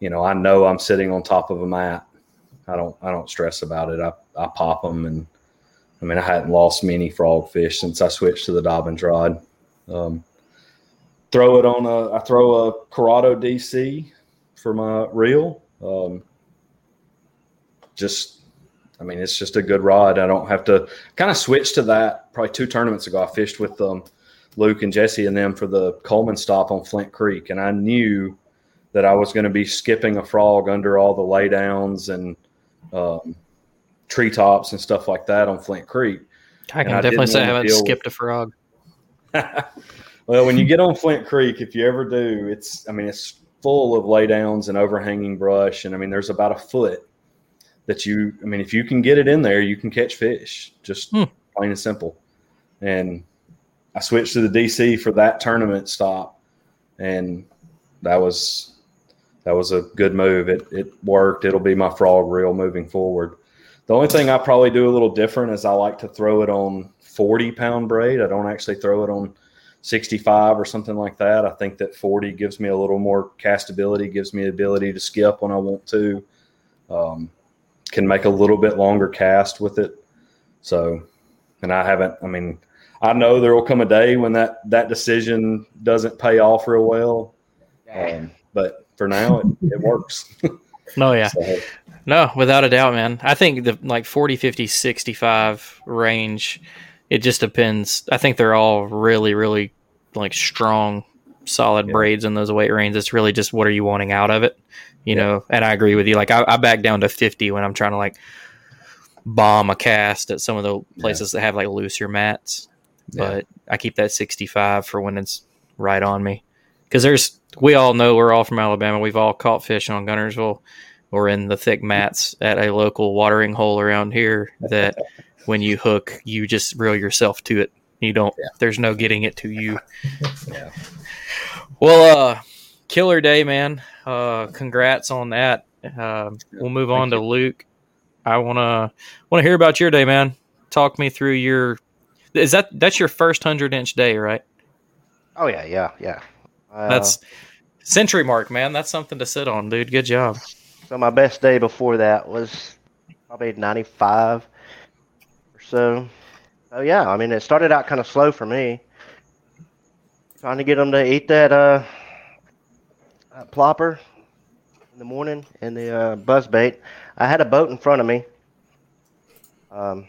you know, I know I'm sitting on top of a mat I don't I don't stress about it. I, I pop them and I mean I hadn't lost many frog fish since I switched to the Dobyns rod. Um, throw it on a I throw a Curado DC for my reel. Um, just I mean it's just a good rod. I don't have to kind of switch to that. Probably two tournaments ago I fished with um, Luke and Jesse and them for the Coleman stop on Flint Creek, and I knew that I was going to be skipping a frog under all the laydowns and um, treetops and stuff like that on Flint Creek. I can I definitely say I haven't skipped with... a frog. (laughs) well, when you get on Flint Creek, if you ever do, it's I mean it's full of laydowns and overhanging brush, and I mean there's about a foot that you I mean if you can get it in there, you can catch fish. Just hmm. plain and simple. And I switched to the DC for that tournament stop, and that was that was a good move. It it worked. It'll be my frog reel moving forward. The only thing I probably do a little different is I like to throw it on 40 pound braid. I don't actually throw it on 65 or something like that. I think that 40 gives me a little more castability, gives me the ability to skip when I want to. Um, can make a little bit longer cast with it. So, and I haven't. I mean, I know there will come a day when that that decision doesn't pay off real well. Um, but for now it, it works. no, (laughs) yeah. So, no, without a doubt, man. I think the like 40, 50, 65 range, it just depends. I think they're all really, really like strong solid Yeah. braids in those weight ranges. It's really just what are you wanting out of it, you Yeah. know. And I agree with you. Like I, I back down to fifty when I'm trying to like bomb a cast at some of the places that have like looser mats, Yeah. but I keep that sixty five for when it's right on me. Because there's we all know we're all from Alabama. We've all caught fish on Guntersville or in the thick mats at a local watering hole around here that (laughs) when you hook, you just reel yourself to it. You don't. Yeah. There's no getting it to you. (laughs) Yeah. Well, uh, killer day, man. Uh, congrats on that. Uh, we'll move on to Luke. I wanna wanna hear about your day, man. Talk me through your. Is that that's your first hundred inch day, right? Oh yeah, yeah, yeah. Uh, That's century mark, man. That's something to sit on, dude. Good job. so my best day before that was probably 95 or so. So yeah, I mean it started out kind of slow for me. Trying to get them to eat that uh, uh plopper in the morning and the uh, buzz bait. I had a boat in front of me. Um,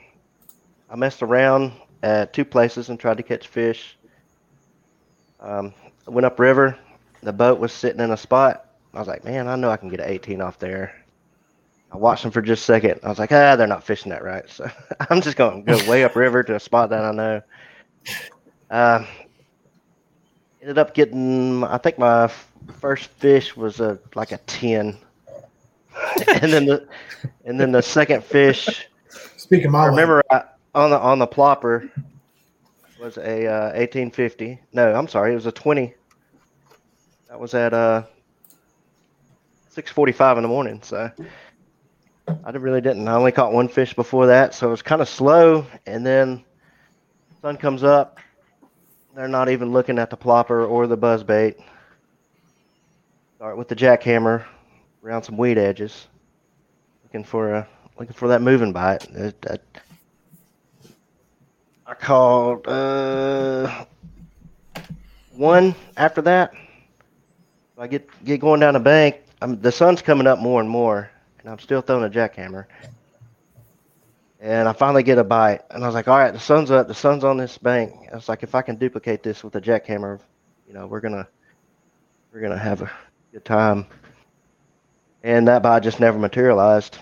I messed around at two places and tried to catch fish. Um, went upriver. The boat was sitting in a spot. I was like, man, I know I can get an 18 off there. I watched them for just a second. I was like, ah, they're not fishing that right. So (laughs) I'm just going to go way upriver to a spot that I know. Uh, ended up getting, I think my first fish was a like a 10. (laughs) and then the and then the second fish Speaking my I remember I, on the on the plopper was a uh, 1850. No, I'm sorry, it was a 20. That was at uh 6:45 in the morning. So I really didn't. I only caught one fish before that, so it was kind of slow. And then sun comes up. They're not even looking at the plopper or the buzz bait. Start with the jackhammer around some weed edges, looking for a looking for that moving bite. It, that, I called uh, one after that. I get get going down the bank. I'm, the sun's coming up more and more, and I'm still throwing a jackhammer. And I finally get a bite, and I was like, "All right, the sun's up. The sun's on this bank." I was like, "If I can duplicate this with a jackhammer, you know, we're gonna we're gonna have a good time." And that bite just never materialized.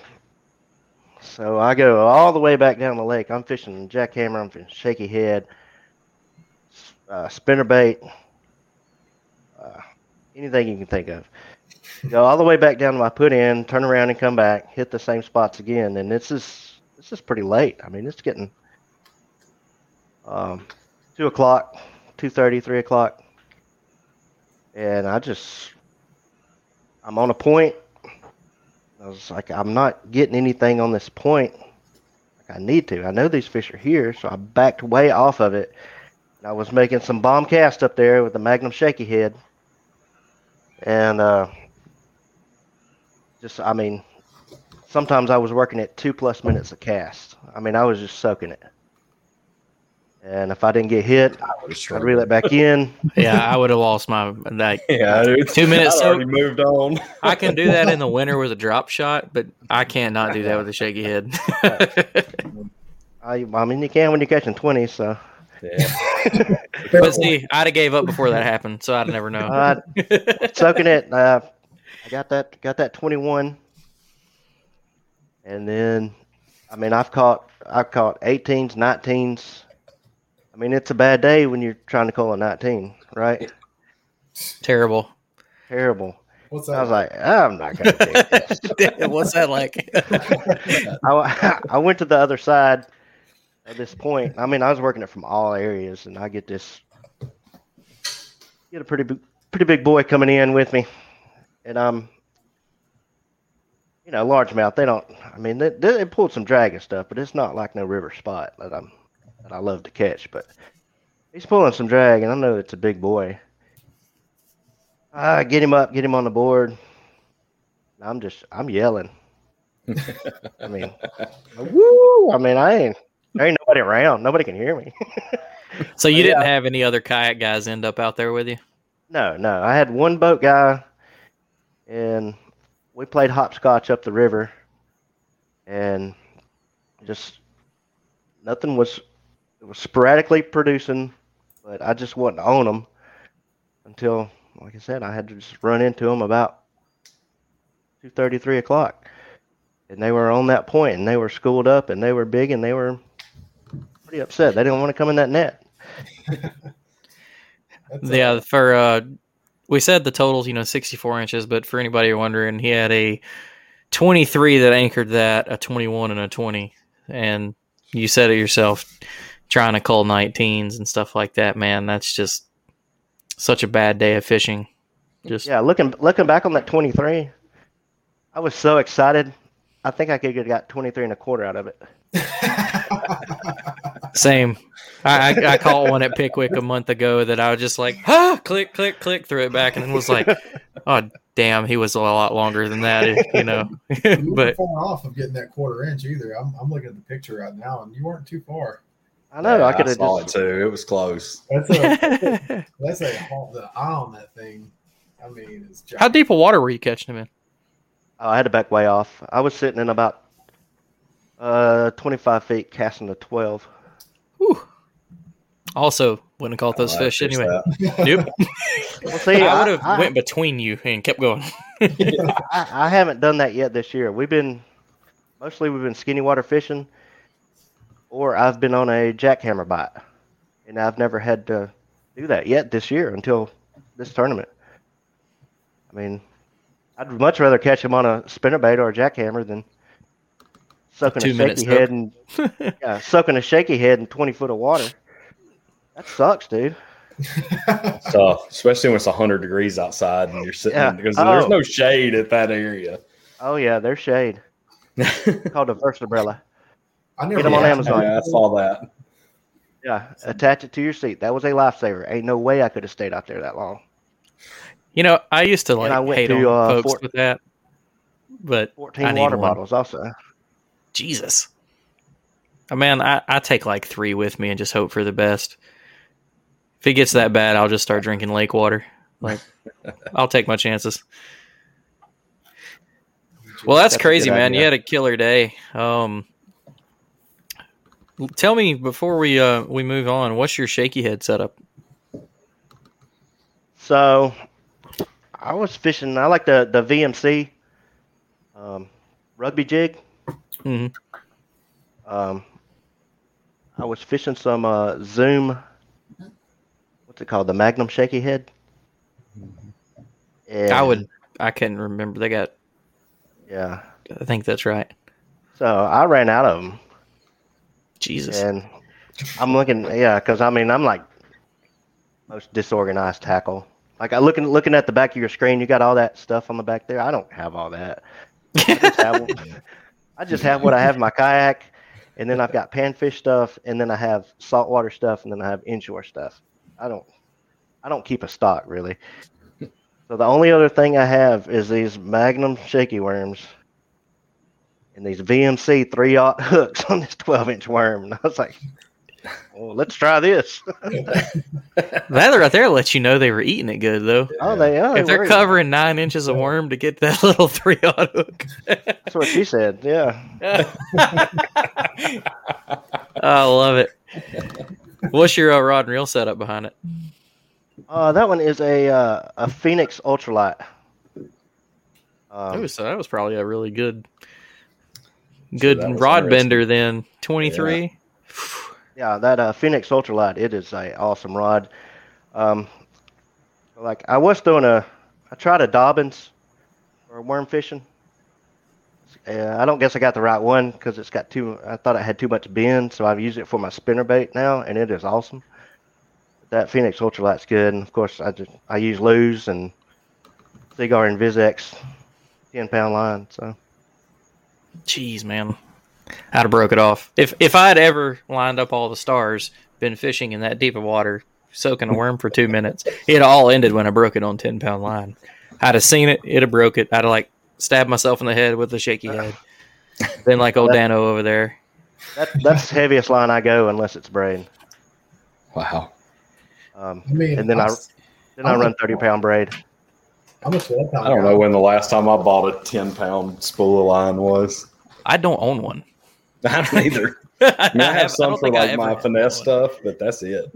So I go all the way back down the lake. I'm fishing jackhammer. I'm fishing shaky head, uh, spinner bait, uh, anything you can think of. Go all the way back down to my put in, turn around and come back, hit the same spots again, and this is this is pretty late. I mean, it's getting um, two o'clock, two thirty, three o'clock, and I just I'm on a point. I was like, I'm not getting anything on this point like I need to. I know these fish are here, so I backed way off of it. And I was making some bomb cast up there with the Magnum shaky head. And uh, just, I mean, sometimes I was working at two plus minutes a cast. I mean, I was just soaking it. And if I didn't get hit, I'd reel it back in. (laughs) Yeah, I would have lost my like (laughs) Yeah, dude. Two minutes I'd already moved on. I can do that in the (laughs) winter with a drop shot, but I can't do that with a shaky head. I, I mean, you can when you're catching 20, so. Yeah. but see, I'd have gave up before that happened, so I'd never know. Uh, soaking it. Uh, I got that got that 21, and then I mean I've caught I've caught 18s, 19s. I mean it's a bad day when you're trying to call a 19, right? Terrible. Terrible. What's that? I that? was like, I'm not gonna take this. (laughs) What's that like? (laughs) I, I went to the other side at this point. I mean, I was working it from all areas, and I get this get a pretty big, pretty big boy coming in with me, and um, you know, largemouth. They don't. I mean, they, they pulled some drag and stuff, but it's not like no river spot that I'm that I love to catch. But he's pulling some drag, and I know it's a big boy. I get him up, get him on the board. I'm just, I'm yelling. I mean, (laughs) woo! I mean, I ain't, there ain't nobody around. Nobody can hear me. so you didn't have any other kayak guys end up out there with you? no, no. I had one boat guy, and we played hopscotch up the river, and just nothing was. It was sporadically producing, but I just wasn't on them. until, like I said, I had to just run into them about two thirty, three o'clock, and they were on that point, and they were schooled up, and they were big, and they were pretty upset. They didn't want to come in that net. (laughs) Yeah, for uh, we said the total's you know 64 inches, but for anybody wondering, he had a 23 that anchored that, a 21 and a 20, and you said it yourself, trying to call 19s and stuff like that. Man, that's just such a bad day of fishing. Just Yeah, looking looking back on that twenty three, I was so excited. I think I could have got twenty three and a quarter out of it. (laughs) same. I, I, I caught one at Pickwick a month ago that I was just like, ah, click, click, click, threw it back, and then was like, oh damn, he was a lot longer than that, you know. you (laughs) but weren't far off of getting that quarter inch either. I'm, I'm looking at the picture right now, and you weren't too far. I know Yeah, I could have saw just it too. It was close. That's a that's a (laughs) the eye on that thing. I mean, it's How deep of water were you catching him in? oh, I had to back way off. I was sitting in about uh twenty five feet casting a twelve. Whew. Also, wouldn't have caught those fish anyway. (laughs) Nope. Well, see, I I, would have went between you and kept going. (laughs) I, I haven't done that yet this year. We've been mostly we've been skinny water fishing, or I've been on a jackhammer bite, and I've never had to do that yet this year until this tournament. I mean, I'd much rather catch him on a spinnerbait or a jackhammer than soaking a Two-minute shaky soak. head and (laughs) yeah, soaking a shaky head in twenty foot of water. That sucks, dude. (laughs) It's tough, especially when it's 100 degrees outside and you're sitting Yeah. because Oh. there's no shade at that area. Oh yeah, there's shade. (laughs) called a VersaBrella. I never Get 'em on Amazon. Yeah, I saw that. Yeah, attach it to your seat. That was a lifesaver. Ain't no way I could have stayed out there that long. You know, I used to like I went hate to, on uh, folks Fort- with that, but I Fourteen need water one. bottles also. Jesus, oh, man, I, I take like three with me and just hope for the best. If it gets that bad, I'll just start drinking lake water. Like, (laughs) I'll take my chances. Well, that's, That's crazy, good man. You had a killer day. Um, tell me before we uh we move on, what's your shaky head setup? So I was fishing. I like the the VMC um, rugby jig. hmm Um, I was fishing some uh, Zoom. What's it called? The Magnum shaky head. And, I would. I couldn't remember. They got. Yeah. I think that's right. So I ran out of them, Jesus. and I'm looking. Yeah, because I mean I'm like most disorganized tackle. Like I looking looking at the back of your screen, you got all that stuff on the back there. I don't have all that. I just have, (laughs) (laughs) I just have what I have in my kayak, and then I've got panfish stuff, and then I have saltwater stuff, and then I have inshore stuff. I don't, I don't keep a stock really. So the only other thing I have is these Magnum shaky worms, and these VMC three aught (laughs) hooks on this twelve inch worm. And I was like, well, let's try this. (laughs) That right there lets you know they were eating it good, though. oh, they are. if they're covering nine inches of worm to get that (laughs) little three aught hook. That's what she said. Yeah. I love it. What's your uh, rod and reel setup behind it? Uh, that one is a uh, a Phenix Ultralight. That Um, was that was probably a really good, good that was rod bender. Then twenty three. yeah, that uh, Phenix Ultralight. It is a awesome rod. Um, like I was doing a, I tried a Dobyns for worm fishing. Uh, I don't guess I got the right one because it's got too. I thought it had too much bend, so I've used it for my spinner bait now, and it is awesome. That Phenix Ultralight's good, and of course I just I use Lose and Seaguar and Vizex, ten pound line. So Jeez, man, I'd have broke it off. If if I had ever lined up all the stars, been fishing in that deep of water, soaking a worm for two minutes, it all ended when I broke it on ten pound line. I'd have seen it, it'd have broke it. I'd have like stabbed myself in the head with a shaky head. Been like old (laughs) Dano over there. that that's the heaviest line I go unless it's braid. Wow. Um, I mean, and then I I'm- then I run thirty pound braid. I'm a 12 pound I don't guy. know when the last time I bought a 10 pound spool of line was. I don't own one. (laughs) I don't either. I, mean, I (laughs) have some don't for like my had finesse one. stuff, but that's it.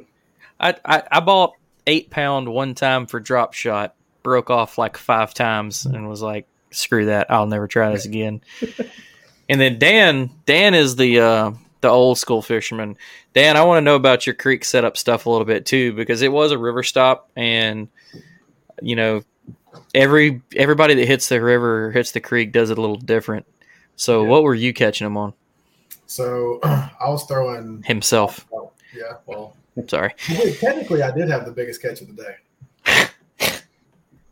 I, I, I bought eight pound one time for drop shot. Broke off like five times and was like, "Screw that! I'll never try this again." (laughs) and then Dan, Dan is the uh, the old school fisherman. Dan, I want to know about your creek setup stuff a little bit too, because it was a river stop, and you know, every everybody that hits the river hits the creek does it a little different. So, Yeah. what were you catching them on So (clears throat) I was throwing. himself? Oh, yeah, well, I'm (laughs) Sorry. technically, I did have the biggest catch of the day.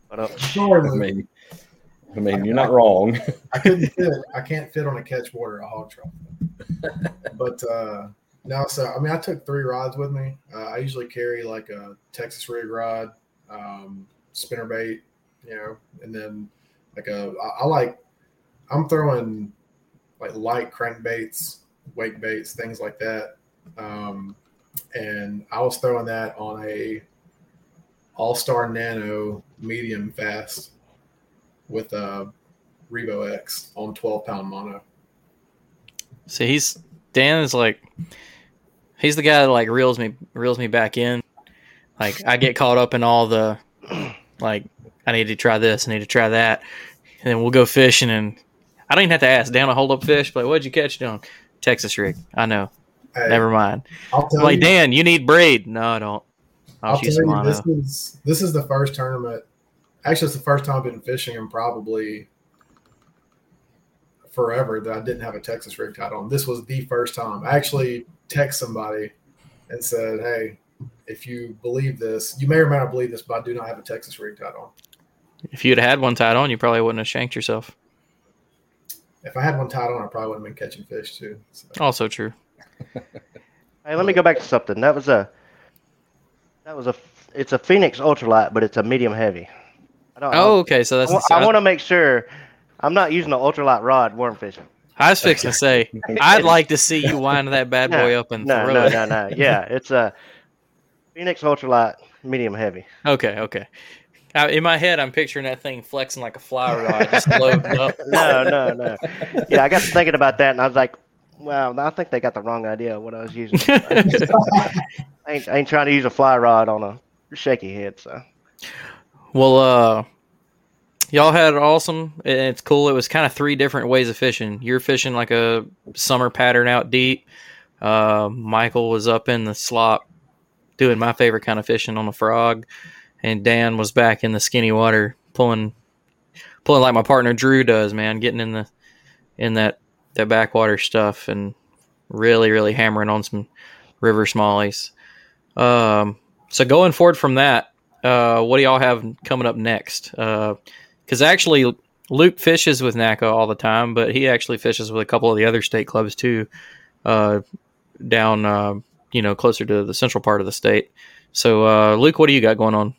But, uh, Sorry, I Luke. mean, I mean, you're not wrong. I couldn't fit. I can't fit on a catch water a hog trough. But uh, no, so I mean, I took three rods with me. Uh, I usually carry like a Texas rig rod, um, spinner bait, you know, and then like a. I, I like. I'm throwing like light crankbaits, wake baits, things like that. Um, and I was throwing that on a All Star Nano medium fast with uh, a Revo X on 12 pound mono. See, he's Dan is like he's the guy that like reels me reels me back in. Like I get caught up in all the like I need to try this, I need to try that, and then we'll go fishing and I don't even have to ask Dan to hold up fish. But what'd you catch, John? Texas rig. I know. Hey, Never mind. I'll tell like you, Dan, you need braid. No, I don't. I'll, I'll tell you mono. this is this is the first tournament. Actually, it's the first time I've been fishing in probably forever that I didn't have a Texas rig tied on. This was the first time. I actually text somebody and said, "Hey, if you believe this, you may or may not believe this, but I do not have a Texas rig tied on. If you'd had one tied on, you probably wouldn't have shanked yourself. If I had one tied on, I probably would have been catching fish too." So, Also true. hey, let me go back to something. That was a. That was a. It's a Phenix ultralight, but it's a medium heavy. I don't. Oh, okay. So that's. I, want to make sure I'm not using an ultralight rod worm fishing. I was fixing to say, (laughs) I'd like to see you wind that bad boy No, up and No, throw no, it. no, no. (laughs) Yeah, it's a Phenix ultralight medium heavy. Okay, okay. In my head, I'm picturing that thing flexing like a fly rod, just (laughs) loading up. No, no, no. Yeah, I got to thinking about that, and I was like, "Wow, I think they got the wrong idea of what I was using." I ain't, I ain't trying to use a fly rod on a shaky head. So well, uh, y'all had it awesome. It's cool. It was kind of three different ways of fishing. You're fishing like a summer pattern out deep. Uh, Michael was up in the slop doing my favorite kind of fishing on the frog, and Dan was back in the skinny water pulling, pulling like my partner Drew does. Man, getting in the in that that backwater stuff and really really hammering on some river smallies. Um, so going forward from that, uh, what do y'all have coming up next? Because actually, Luke fishes with NACA all the time, but he actually fishes with a couple of the other state clubs too, uh, down uh, you know closer to the central part of the state. So, uh, Luke, what do you got going on?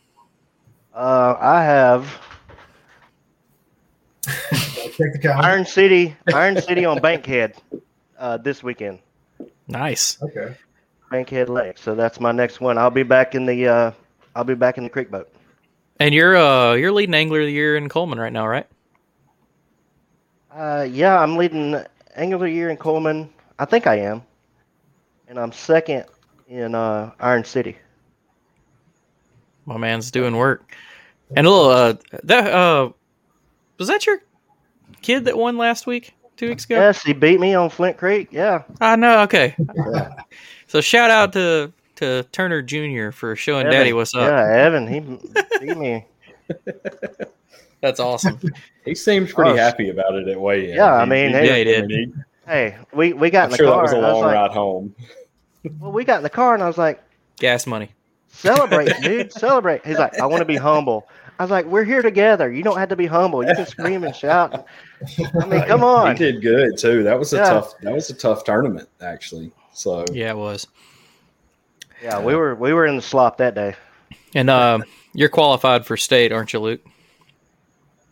uh, I have check the calendar. Iron City, Iron City on Bankhead uh, this weekend. Nice. Okay. Bankhead Lake. So that's my next one. I'll be back in the uh, I'll be back in the creek boat. And you're uh you're leading angler of the year in Coleman right now, right? Uh, yeah, I'm leading angler of the Year in Coleman. I think I am, and I'm second in uh, Iron City. My man's doing work. And a little uh that uh was that your kid that won last week? Two weeks ago? Yes, he beat me on Flint Creek. Yeah, I know, okay. so shout out to to Turner Jr. for showing Evan. Daddy what's up. Yeah, Evan, he beat me. (laughs) That's awesome. He seems pretty Oh, happy about it at weigh in. Yeah, I mean, hey- Yeah, he did. Hey, we we got I'm in the sure car. that was a and I long like, ride home. (laughs) Well, we got in the car, and I was like, Gas money. "Celebrate, (laughs) dude, celebrate." He's like, "I want to be humble." I was like, "We're here together. You don't have to be humble. You can scream and shout." I mean, come on. He did good too. That was a Yeah. tough. That was a tough tournament actually. So Yeah, it was. Yeah, we were we were in the slop that day. And uh, you're qualified for state, aren't you, Luke?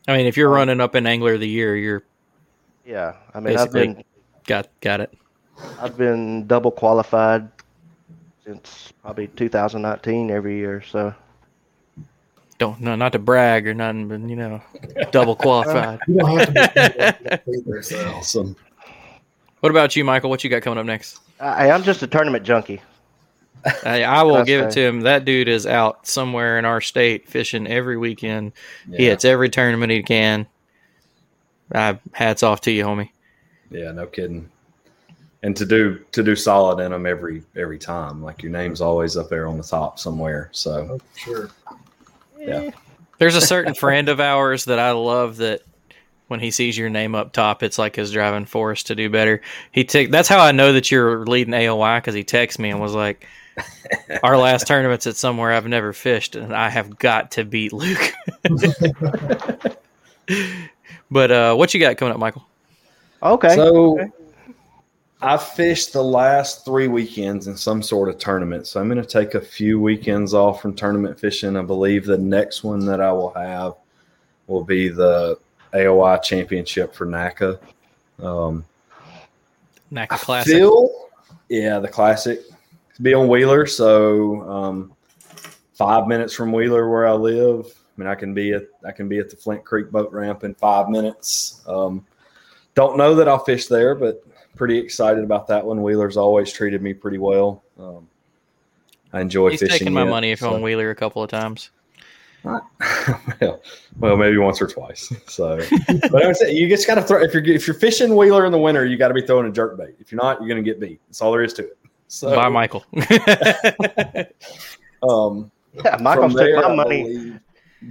I mean, if you're running up in Angler of the Year, you're Yeah, I mean, I've Basically. been got got it. I've been double qualified since probably 2019 every year. So Don't no, not to brag or nothing, but you know, double qualified. (laughs) You don't have to be (laughs) either, so. awesome. What about you, Michael? What you got coming up next? I, I'm just a tournament junkie. I, I will That's give it to him. That dude is out somewhere in our state fishing every weekend. He hits every tournament he can. Uh, hats off to you, homie. yeah, no kidding. And to do to do solid in them every every time, like your name's always up there on the top somewhere. So Oh, sure. Yeah. There's a certain friend of ours that I love that when he sees your name up top, it's like his driving force to do better. He take that's how I know that you're leading AOY because he texts me and was like, "Our last tournament's at somewhere I've never fished, and I have got to beat Luke." (laughs) but uh, what you got coming up, Michael? Okay. So I fished the last three weekends in some sort of tournament. So I'm going to take a few weekends off from tournament fishing. I believe the next one that I will have will be the AOY championship for NAKA. Um, NAKA I Classic. feel, yeah, the classic. To be on Wheeler, so um, five minutes from Wheeler, where I live. I mean, I can be at I can be at the Flint Creek boat ramp in five minutes. Um, don't know that I'll fish there, but pretty excited about that one. Wheeler's always treated me pretty well. Um, I enjoy He's fishing. taken my it, money if so- on Wheeler a couple of times. (laughs) well, well, maybe once or twice. (laughs) So, but I would say you just got to throw if you're if you're fishing Wheeler in the winter, you got to be throwing a jerk bait. If you're not, you're going to get beat. That's all there is to it. So, Bye, Michael. (laughs) (laughs) Um, yeah, Michael took there, my money believe-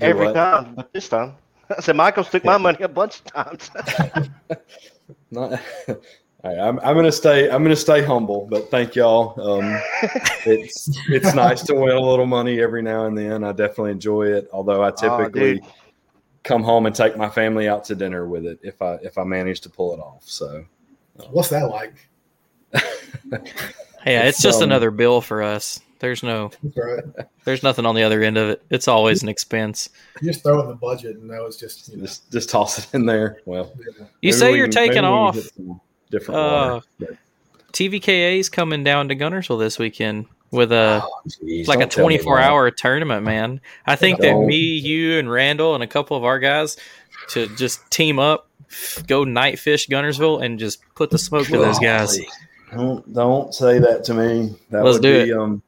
every what? time, but this time. I said Michael's took my money a bunch of times. (laughs) Not, all right, I'm, I'm gonna stay. I'm gonna stay humble, but thank y'all. Um, it's it's nice to win a little money every now and then. I definitely enjoy it. Although I Oh, typically dude. come home and take my family out to dinner with it if I if I manage to pull it off. So What's that like? Yeah, it's It's, just um, another bill for us. There's no, right. there's nothing on the other end of it. It's always an expense. You just throw it in the budget, and that was just you know, just just toss it in there. Well, yeah. You say we you're taking maybe we can off. get some different Uh, water. TVKA's coming down to Guntersville this weekend with a Oh, geez, like a don't tell me 24 that. hour tournament, man. I think that me, you, and Randall and a couple of our guys to just team up, go night fish Guntersville, and just put the smoke to those guys. Don't don't say that to me. That Let's would do be it. um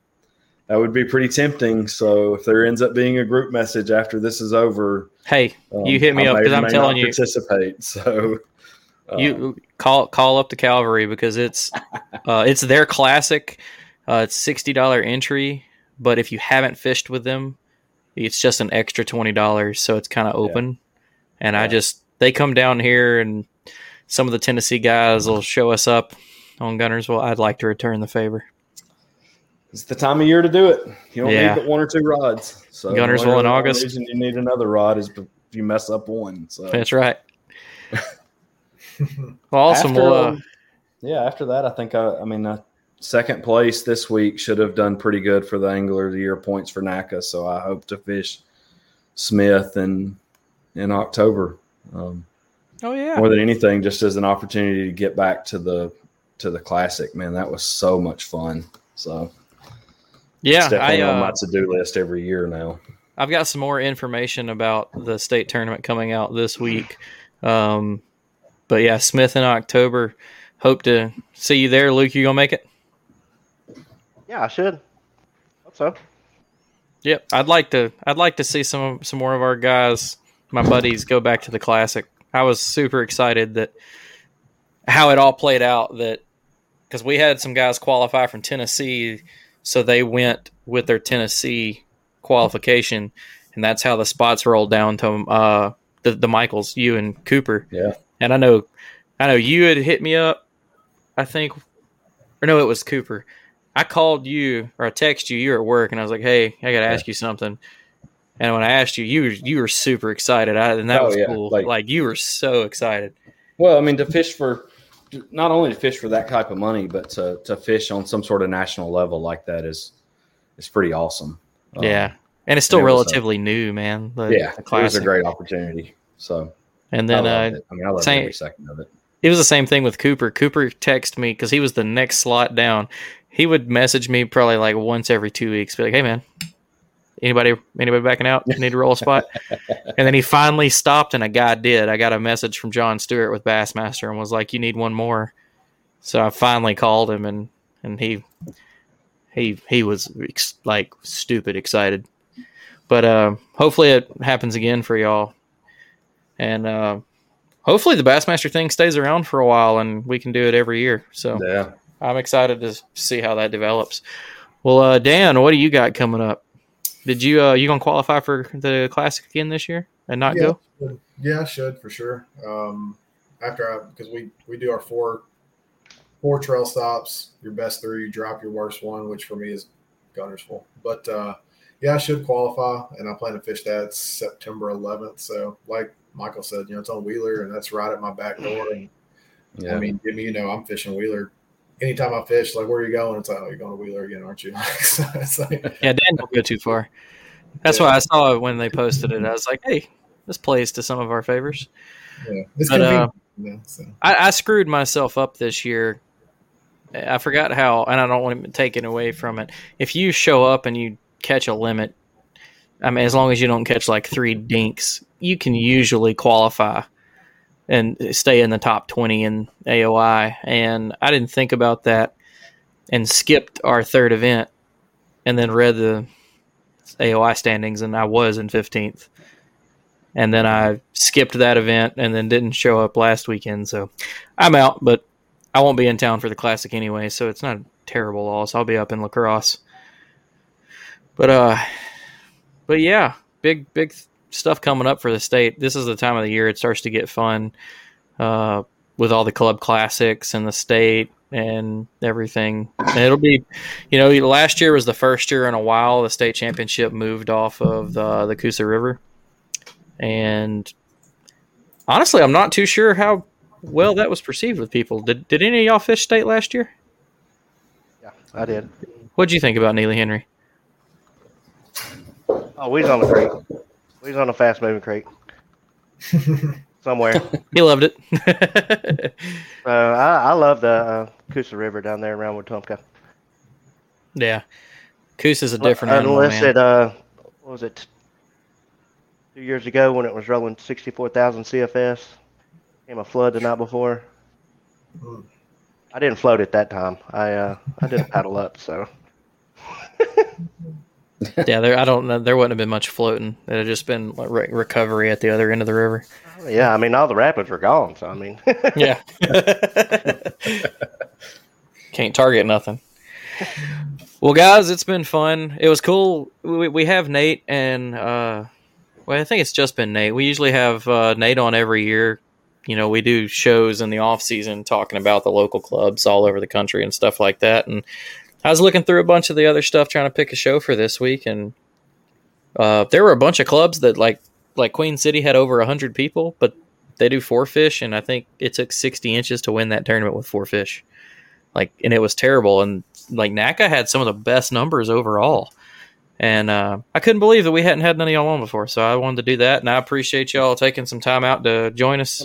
that would be pretty tempting. So if there ends up being a group message after this is over, Hey, um, you hit me I up because I'm telling you, participate. (laughs) So uh, you call call up the Calvary because it's (laughs) uh, it's their classic. Uh, it's sixty dollar entry, but if you haven't fished with them, it's just an extra twenty dollars. So it's kind of open. And I just they come down here, and some of the Tennessee guys will show us up on Guntersville. I'd like to return the favor. it's the time of year to do it. You don't Yeah. need but one or two rods. So the Guntersville in other August. reason you need another rod is if you mess up one. So That's right. (laughs) Well, awesome. After, well, uh, um, yeah, after that, I think I, I mean, uh, second place this week should have done pretty good for the Angler of the Year points for NAKA. So I hope to fish Smith in in October. Um, oh yeah, More than anything, just as an opportunity to get back to the to the classic. Man, that was so much fun. So yeah. it's I definitely on uh, my to do list every year now. I've got some more information about the state tournament coming out this week. Um, but yeah, Smith in October. Hope to see you there, Luke. You gonna make it? yeah, I should. Hope so. Yep. I'd like to. I'd like to see some some more of our guys, my buddies, go back to the classic. I was super excited that how it all played out. That because we had some guys qualify from Tennessee, so they went with their Tennessee qualification, and that's how the spots rolled down to uh, the the Michaels, you and Cooper. Yeah. And I know, I know you had hit me up. I think, or no, it was Cooper. I called you or I texted you. You were at work, and I was like, "Hey, I got to ask you something." And when I asked you, you were, you were super excited, I, and that Oh, was yeah, cool. like- Like, you were so excited. Well, I mean, to fish for not only to fish for that type of money, but to, to fish on some sort of national level like that is is pretty awesome. Um, yeah, and it's still it was a- relatively new, man. The, yeah, the it was a great opportunity. So And then loved uh. I mean, I loved same- every second of it. it was the same thing with Cooper. Cooper texted me because he was the next slot down. He would message me probably like once every two weeks, be like, "Hey, man." Anybody, anybody backing out? Need to roll a spot? (laughs) and then he finally stopped, and a guy did. I got a message from John Stewart with Bassmaster and was like, "You need one more." So I finally called him, and and he he he was ex- like stupid excited. But uh, hopefully it happens again for y'all, and uh, hopefully the Bassmaster thing stays around for a while and we can do it every year. So Yeah. I'm excited to see how that develops. Well, uh, Dan, what do you got coming up? Did you uh, you gonna qualify for the classic again this year and not yeah, go? yeah, I should for sure. Um, after I because we we do our four four trail stops. Your best three, you drop your worst one, which for me is Guntersville. But uh, yeah, I should qualify, and I plan to fish that September 11th. So, like Michael said, you know, it's on Wheeler, and that's right at my back door. And Yeah. I mean, Jimmy, you know, I'm fishing Wheeler. Anytime I fish, like, where are you going? It's like, oh, you're going to Wheeler again, aren't you? (laughs) so it's like, Yeah, Dan don't go too far. That's Yeah. why I saw it when they posted it. I was like, hey, this plays to some of our favors. yeah, it's But, uh, know, so. I, I screwed myself up this year. I forgot how, and I don't want to take it away from it. If you show up and you catch a limit, I mean, as long as you don't catch like three dinks, you can usually qualify and stay in the top 20 in AOY. And I didn't think about that and skipped our third event and then read the AOY standings, and I was in 15th. And then I skipped that event and then didn't show up last weekend. So I'm out, but I won't be in town for the classic anyway, so it's not a terrible loss. I'll be up in La Crosse. But uh but yeah, big big stuff coming up for the state. This is the time of the year it starts to get fun. Uh with all the club classics and the state and everything. And it'll be, you know, last year was the first year in a while the state championship moved off of the, the Coosa River. And honestly, I'm not too sure how well that was perceived with people. Did, did any of y'all fish state last year? Yeah, I did. What'd you think about Neely Henry? Oh, we was on the creek. We was on a fast moving creek (laughs) somewhere. (laughs) He loved it. (laughs) Uh, I, I love the uh, Coosa River down there around Wetumpka. yeah. Coosa's a different animal, Unless man. it, uh, what was it, two years ago when it was rolling 64,000 CFS, came a flood the night before. Hmm. I didn't float it that time. I uh, I didn't paddle up, so yeah, there. I don't know. There wouldn't have been much floating. It had just been like, re- recovery at the other end of the river. yeah. I mean, all the rapids were gone. So I mean, (laughs) Yeah. Can't target nothing. Well, guys, it's been fun. It was cool. We, we have Nate and, uh, well, I think it's just been Nate. We usually have uh, Nate on every year. You know, we do shows in the off season talking about the local clubs all over the country and stuff like that. And I was looking through a bunch of the other stuff trying to pick a show for this week, and uh, there were a bunch of clubs that like like Queen City had over hundred people, but they do four fish, and I think it took sixty inches to win that tournament with four fish. Like, and it was terrible. And like NAKA had some of the best numbers overall, and uh, I couldn't believe that we hadn't had none of y'all on before. So I wanted to do that, and I appreciate y'all taking some time out to join us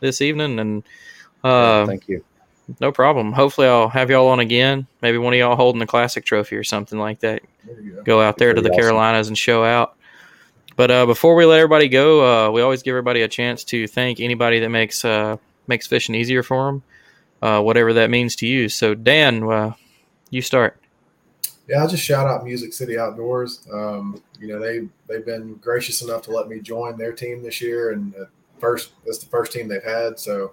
this evening. And uh, Thank you. No problem. Hopefully, I'll have y'all on again. Maybe one of y'all holding the classic trophy or something like that go. go out there to the awesome. Carolinas and show out. But uh, before we let everybody go, uh, we always give everybody a chance to thank anybody that makes uh, makes fishing easier for them, uh, whatever that means to you. So Dan, uh, you start. Yeah, I'll just shout out Music City Outdoors. Um, you know, they they've been gracious enough to let me join their team this year, and uh, first that's the first team they've had. So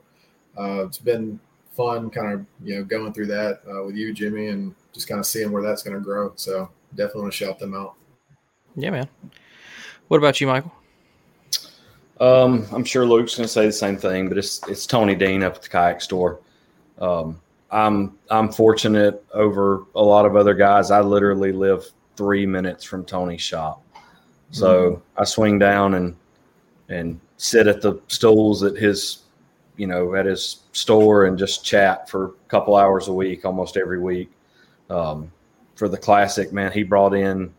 uh, it's been fun, kind of you know going through that uh, with you, Jimmy, and just kind of seeing where that's going to grow. So definitely want to shout them out. Yeah, man. What about you, Michael? Um, I'm sure Luke's going to say the same thing, but it's it's Tony Dean up at the kayak store. Um, I'm I'm fortunate over a lot of other guys. I literally live three minutes from Tony's shop, so I swing down and and sit at the stools at his you know at his store and just chat for a couple hours a week, almost every week. Um, for the classic, man, he brought in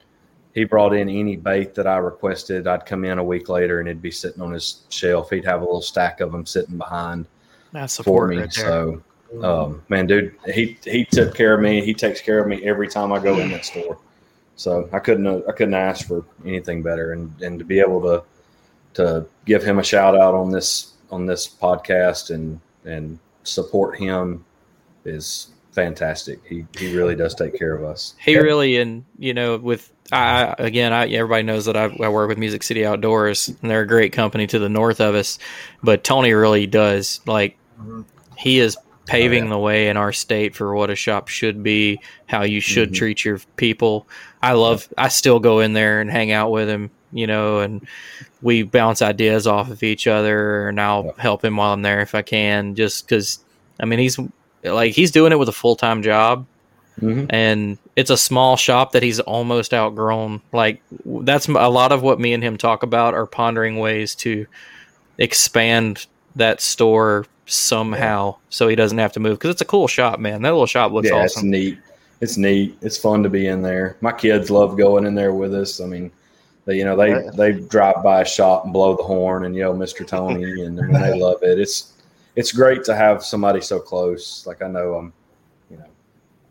he brought in any bait that I requested. I'd come in a week later and it'd be sitting on his shelf. He'd have a little stack of them sitting behind That's for support me. right. So, um, man, dude, he he took care of me. He takes care of me every time I go in that store. So I couldn't I couldn't ask for anything better. And and to be able to to give him a shout out on this on this podcast and and support him is fantastic. He he really does take care of us. He really, and you know, with I again, I everybody knows that I, I work with Music City Outdoors, and they're a great company to the north of us. But Tony really does like Mhm. he is paving Oh, yeah. the way in our state for what a shop should be, how you should Mhm. treat your people. I love. I still go in there and hang out with him, you know, and we bounce ideas off of each other, and I'll Yeah. help him while I'm there if I can, just because. I mean, he's like he's doing it with a full time job Mhm. and it's a small shop that he's almost outgrown. Like that's a lot of what me and him talk about are pondering ways to expand that store somehow so he doesn't have to move because it's a cool shop, man. That little shop looks yeah, it's awesome. neat. It's neat. It's fun to be in there. My kids love going in there with us. I mean, they, you know, they Yeah. they drive by a shop and blow the horn and yell, "Mr. Tony," and I mean, they (laughs) love it. It's it's great to have somebody so close. Like I know I'm, you know,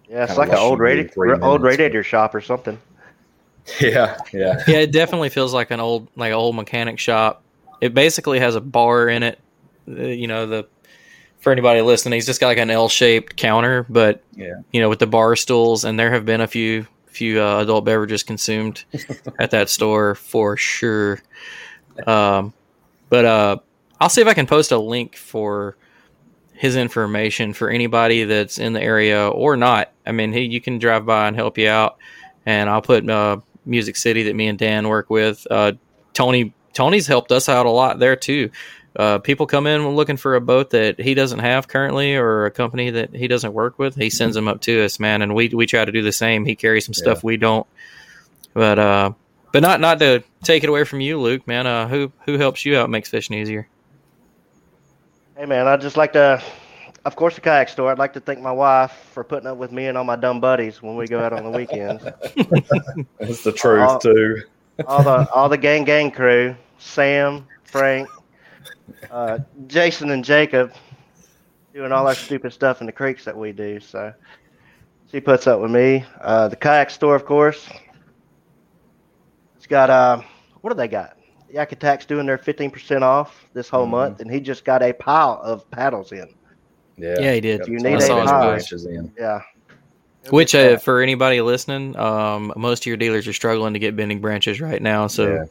Yeah, it's like an old than radi- three old radiator shop or something. (laughs) yeah, yeah, yeah, it definitely feels like an old like old mechanic shop. It basically has a bar in it. Uh, you know the for anybody listening, he's just got like an L-shaped counter, but yeah. you know, with the bar stools, and there have been a few few uh, adult beverages consumed at that store for sure. Um, but uh, I'll see if I can post a link for his information for anybody that's in the area or not. I mean, he you can drive by and help you out, and I'll put uh, Music City that me and Dan work with. Uh, Tony Tony's helped us out a lot there too. Uh, people come in looking for a boat that he doesn't have currently or a company that he doesn't work with. He sends them up to us, man, and we we try to do the same. He carries some stuff we don't, but uh, but not not to take it away from you, Luke, man. Uh, who who helps you out makes fishing easier. Hey man, I'd just like to, of course, the kayak store. I'd like to thank my wife for putting up with me and all my dumb buddies when we go out on the weekends. (laughs) That's the truth Uh, too. all the all the gang gang crew, Sam, Frank, uh, Jason, and Jacob, doing all our (laughs) stupid stuff in the creeks that we do. So she puts up with me. Uh, the kayak store, of course. It's got uh, what do they got? Yak Attack's doing their fifteen percent off this whole Mhm. month, and he just got a pile of paddles in. Yeah, Yeah, he did. You need of a those in. Yeah. Which, uh, for anybody listening, um, most of your dealers are struggling to get bending branches right now. So yeah,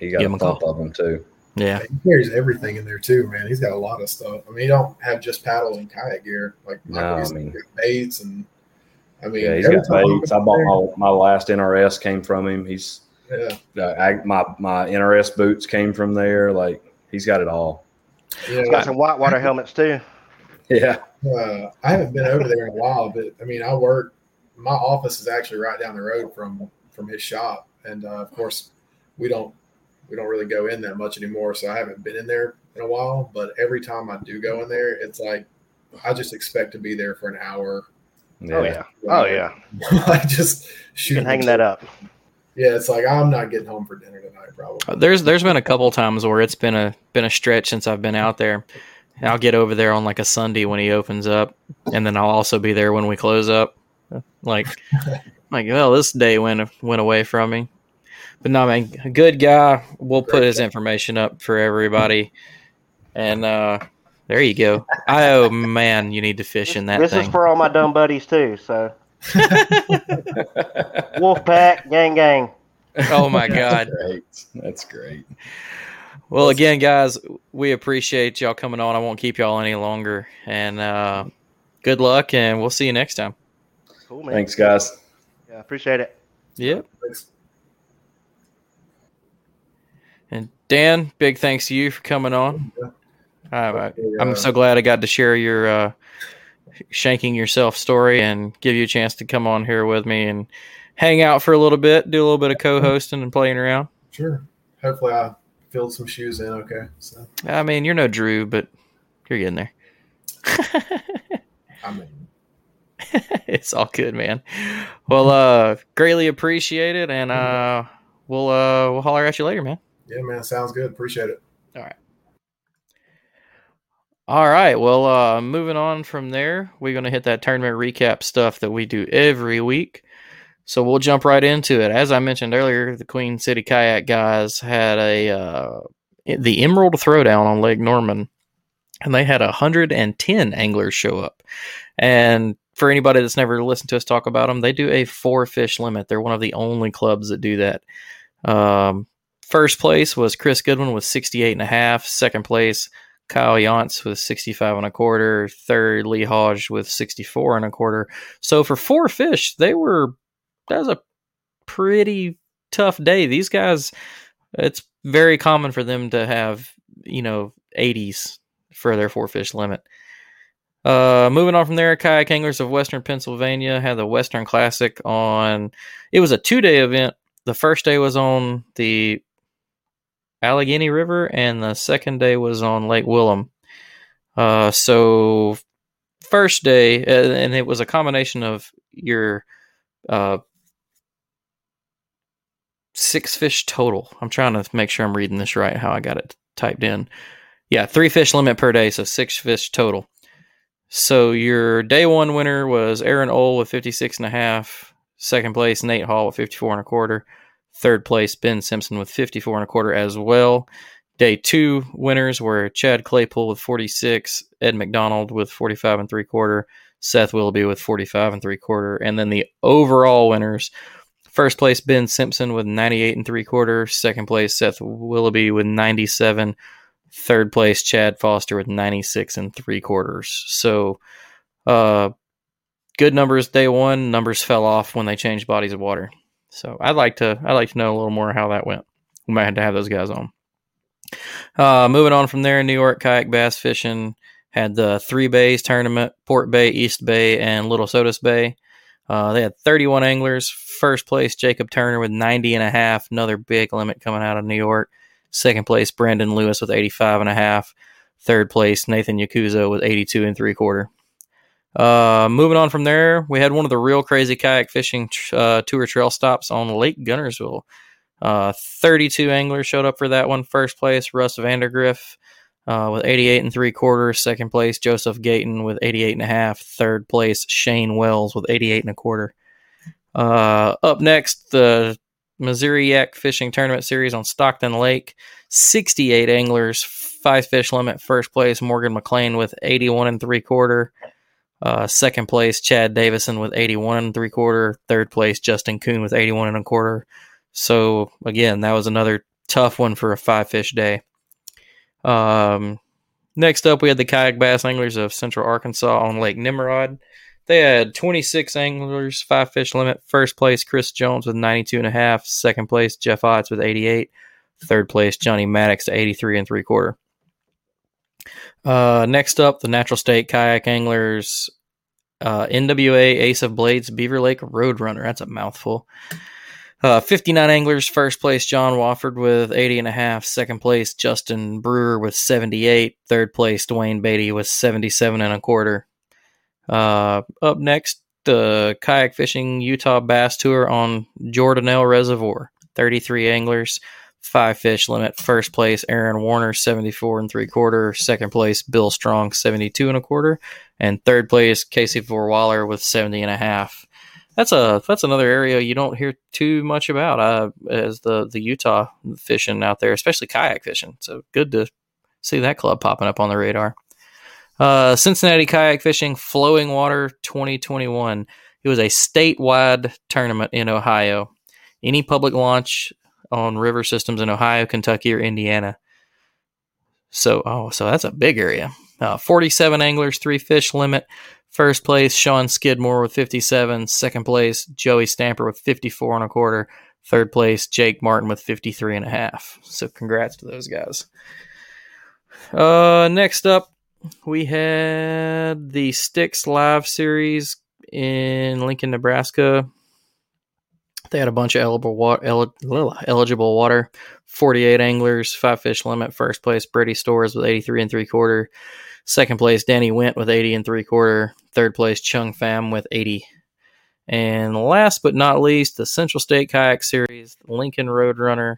he got give him a a call. of them too. Yeah, He carries everything in there too, man. He's got a lot of stuff. I mean, he don't have just paddles and kayak gear. Like No, he's I mean- got baits and I mean, Yeah, he's every got baits. I bought my, my last NRS came from him. He's yeah, uh, I, my my NRS boots came from there. Like he's got it all. yeah. He's got some whitewater helmets too. (laughs) Yeah, Uh, I haven't been over there in a while, but I mean, I work. My office is actually right down the road from from his shop, and uh, of course, we don't we don't really go in that much anymore. So I haven't been in there in a while. But every time I do go in there, it's like I just expect to be there for an hour. Oh yeah. Oh yeah. (laughs) I just shoot. You can hang that up. Yeah, it's like I'm not getting home for dinner tonight, probably. Uh, there's there's been a couple times where it's been a been a stretch since I've been out there. And I'll get over there on like a Sunday when he opens up, and then I'll also be there when we close up. Like, (laughs) like well, this day went went away from me. But no, man, a good guy. We'll put his information up for everybody, and uh there you go. I oh man, you need to fish in that this thing. is for all my dumb buddies too. So (laughs) wolf pack, gang, gang. oh my god. great. That's great. Well, again, guys, we appreciate y'all coming on. I won't keep y'all any longer, and uh, good luck, and we'll see you next time. Cool man. Thanks, guys. Yeah, appreciate it. Yep. Thanks. And Dan, big thanks to you for coming on. Okay, I'm uh, so glad I got to share your uh, shanking yourself story and give you a chance to come on here with me and hang out for a little bit, do a little bit of co-hosting and playing around. Sure. Hopefully, I filled some shoes in. Okay, so I mean, you're no Drew, but you're getting there. I mean, (laughs) it's all good, man. Well, uh, greatly appreciate it, and uh, we'll uh, we'll holler at you later, man. Yeah, man, sounds good. Appreciate it. All right. All right. Well, uh, moving on from there, we're going to hit that tournament recap stuff that we do every week. So we'll jump right into it. As I mentioned earlier, the Queen City Kayak guys had a uh, the Emerald Throwdown on Lake Norman, and they had 110 anglers show up. And for anybody that's never listened to us talk about them, they do a four fish limit. They're one of the only clubs that do that. Um, first place was Chris Goodwin with 68 and a half. Second place, Kyle Yance with 65 and a quarter. Third, Lee Hodge with 64 and a quarter. So for four fish, they were, that was a pretty tough day. These guys, it's very common for them to have, you know, 80s for their four fish limit. Uh, moving on from there, kayak anglers of Western Pennsylvania had the Western Classic on. It was a two day event. The first day was on the Allegheny River, and the second day was on Lake Wilhelm. Uh, so first day, uh, and it was a combination of your uh, six fish total. I'm trying to make sure I'm reading this right. How I got it typed in. Yeah, three fish limit per day, so six fish total. So your day one winner was Aaron Ohl with 56 and a half. Second place, Nate Hall with 54 and a quarter. Third place, Ben Simpson with 54 and a quarter as well. Day two winners were Chad Claypool with 46, Ed McDonald with 45 and three quarter, Seth Willoughby with 45 and three quarter, and then the overall winners. First place, Ben Simpson with 98 and three quarter. Second place, Seth Willoughby with 97. Third place, Chad Foster with 96 and three quarters. So, uh, good numbers day one. Numbers fell off when they changed bodies of water. So I'd like to I'd like to know a little more how that went. We might have to have those guys on. Uh, moving on from there, New York kayak bass fishing had the three bays tournament: Port Bay, East Bay, and Little Sodus Bay. Uh, they had 31 anglers. First place, Jacob Turner with 90 and a half. Another big limit coming out of New York. Second place, Brandon Lewis with 85 and a half. Third place, Nathan Yakuza with 82 and three quarter. Uh, moving on from there, we had one of the real crazy kayak fishing uh, tour trail stops on Lake Guntersville. Uh, 32 anglers showed up for that one. First place, Russ Vandergriff uh, with 88 and three quarters. Second place, Joseph Gayton with 88 and a half. Third place, Shane Wells with 88 and a quarter. Uh, up next, the Missouri Yak Fishing Tournament Series on Stockton Lake. 68 anglers, five fish limit. First place, Morgan McLean with 81 and three quarter. Uh, second place, Chad Davison with 81 and three quarter. Third place, Justin Kuhn with 81 and a quarter. So again, that was another tough one for a five fish day. Um, next up, we had the kayak bass anglers of Central Arkansas on Lake Nimrod. They had 26 anglers, five fish limit. First place, Chris Jones with 92 and a half. Second place, Jeff Otts with 88. Third place, Johnny Maddox 83 and three quarter. Uh, next up, the Natural State Kayak Anglers uh, NWA Ace of Blades Beaver Lake Roadrunner. That's a mouthful. Uh, 59 anglers, first place John Wofford with 80 and a half. Second place Justin Brewer with 78. Third place Dwayne Beatty with 77 and a quarter. Uh, up next, the kayak fishing Utah Bass Tour on Jordanelle Reservoir. 33 anglers, five fish limit. First place Aaron Warner, 74 and three quarter. Second place Bill Strong, 72 and a quarter. And third place Casey Vorwaller with 70 and a half. That's a that's another area you don't hear too much about uh, as the the Utah fishing out there, especially kayak fishing. So good to see that club popping up on the radar. Uh, Cincinnati Kayak Fishing Flowing Water 2021. It was a statewide tournament in Ohio. Any public launch on river systems in Ohio, Kentucky, or Indiana. So, oh, so that's a big area. Uh, 47 anglers, three fish limit. First place, Sean Skidmore with 57. Second place, Joey Stamper with 54 and a quarter. Third place, Jake Martin with 53 and a half. So, congrats to those guys. Uh, next up, we had the Sticks Live series in Lincoln, Nebraska. They had a bunch of eligible water, eligible water. 48 anglers, five fish limit. First place, Brady Stores with 83 and three quarter. Second place, Danny Went with 80 and three quarter. Third place, Chung Pham with 80. And last but not least, the Central State Kayak Series, Lincoln Roadrunner.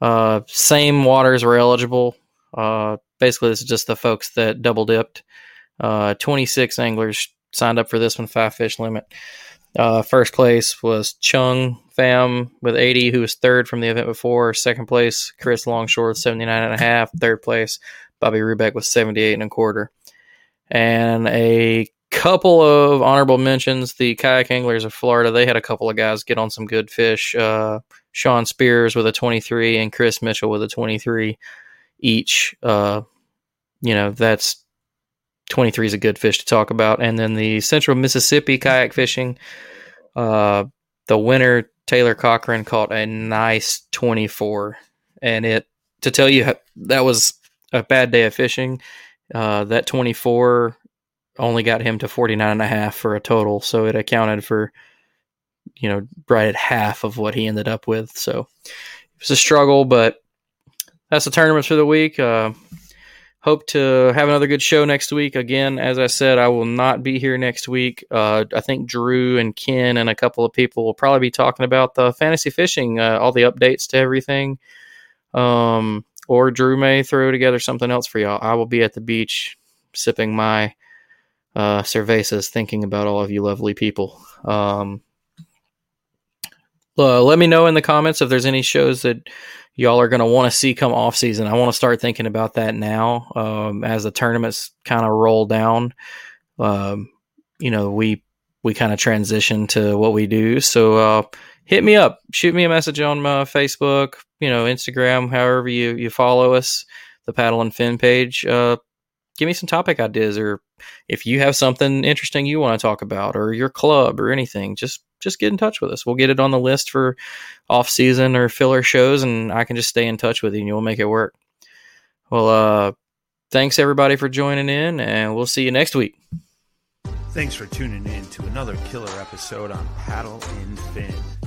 Uh, same waters were eligible. Uh, basically, this is just the folks that double dipped. Uh, 26 anglers signed up for this one, five fish limit. Uh, first place was Chung Pham with 80, who was third from the event before. Second place, Chris Longshore with 79 and a half. Third place, Bobby Rubeck with 78 and a quarter. And a couple of honorable mentions. The kayak anglers of Florida, they had a couple of guys get on some good fish. Uh, Sean Spears with a 23 and Chris Mitchell with a 23 each. Uh, you know, that's 23 is a good fish to talk about. And then the Central Mississippi kayak fishing, uh, the winner, Taylor Cochran, caught a nice 24. And it, to tell you, that was a bad day of fishing. Uh, that 24 only got him to 49 and a half for a total. So it accounted for, you know, right at half of what he ended up with. So it was a struggle, but that's the tournaments for the week. Uh, hope to have another good show next week. Again, as I said, I will not be here next week. Uh, I think Drew and Ken and a couple of people will probably be talking about the fantasy fishing, uh, all the updates to everything. Um, or Drew may throw together something else for y'all. I will be at the beach sipping my uh, cervezas, thinking about all of you lovely people. Um, uh, let me know in the comments if there's any shows that y'all are going to want to see come off season. I want to start thinking about that now um, as the tournaments kind of roll down. Um, you know, we we kind of transition to what we do. So uh, hit me up, shoot me a message on my Facebook, you know, Instagram, however you you follow us, the Paddle and Fin page. Uh, give me some topic ideas, or if you have something interesting you want to talk about, or your club, or anything, just just get in touch with us. We'll get it on the list for off season or filler shows, and I can just stay in touch with you, and you'll make it work. Well, uh, thanks everybody for joining in, and we'll see you next week. Thanks for tuning in to another killer episode on Paddle and Fin.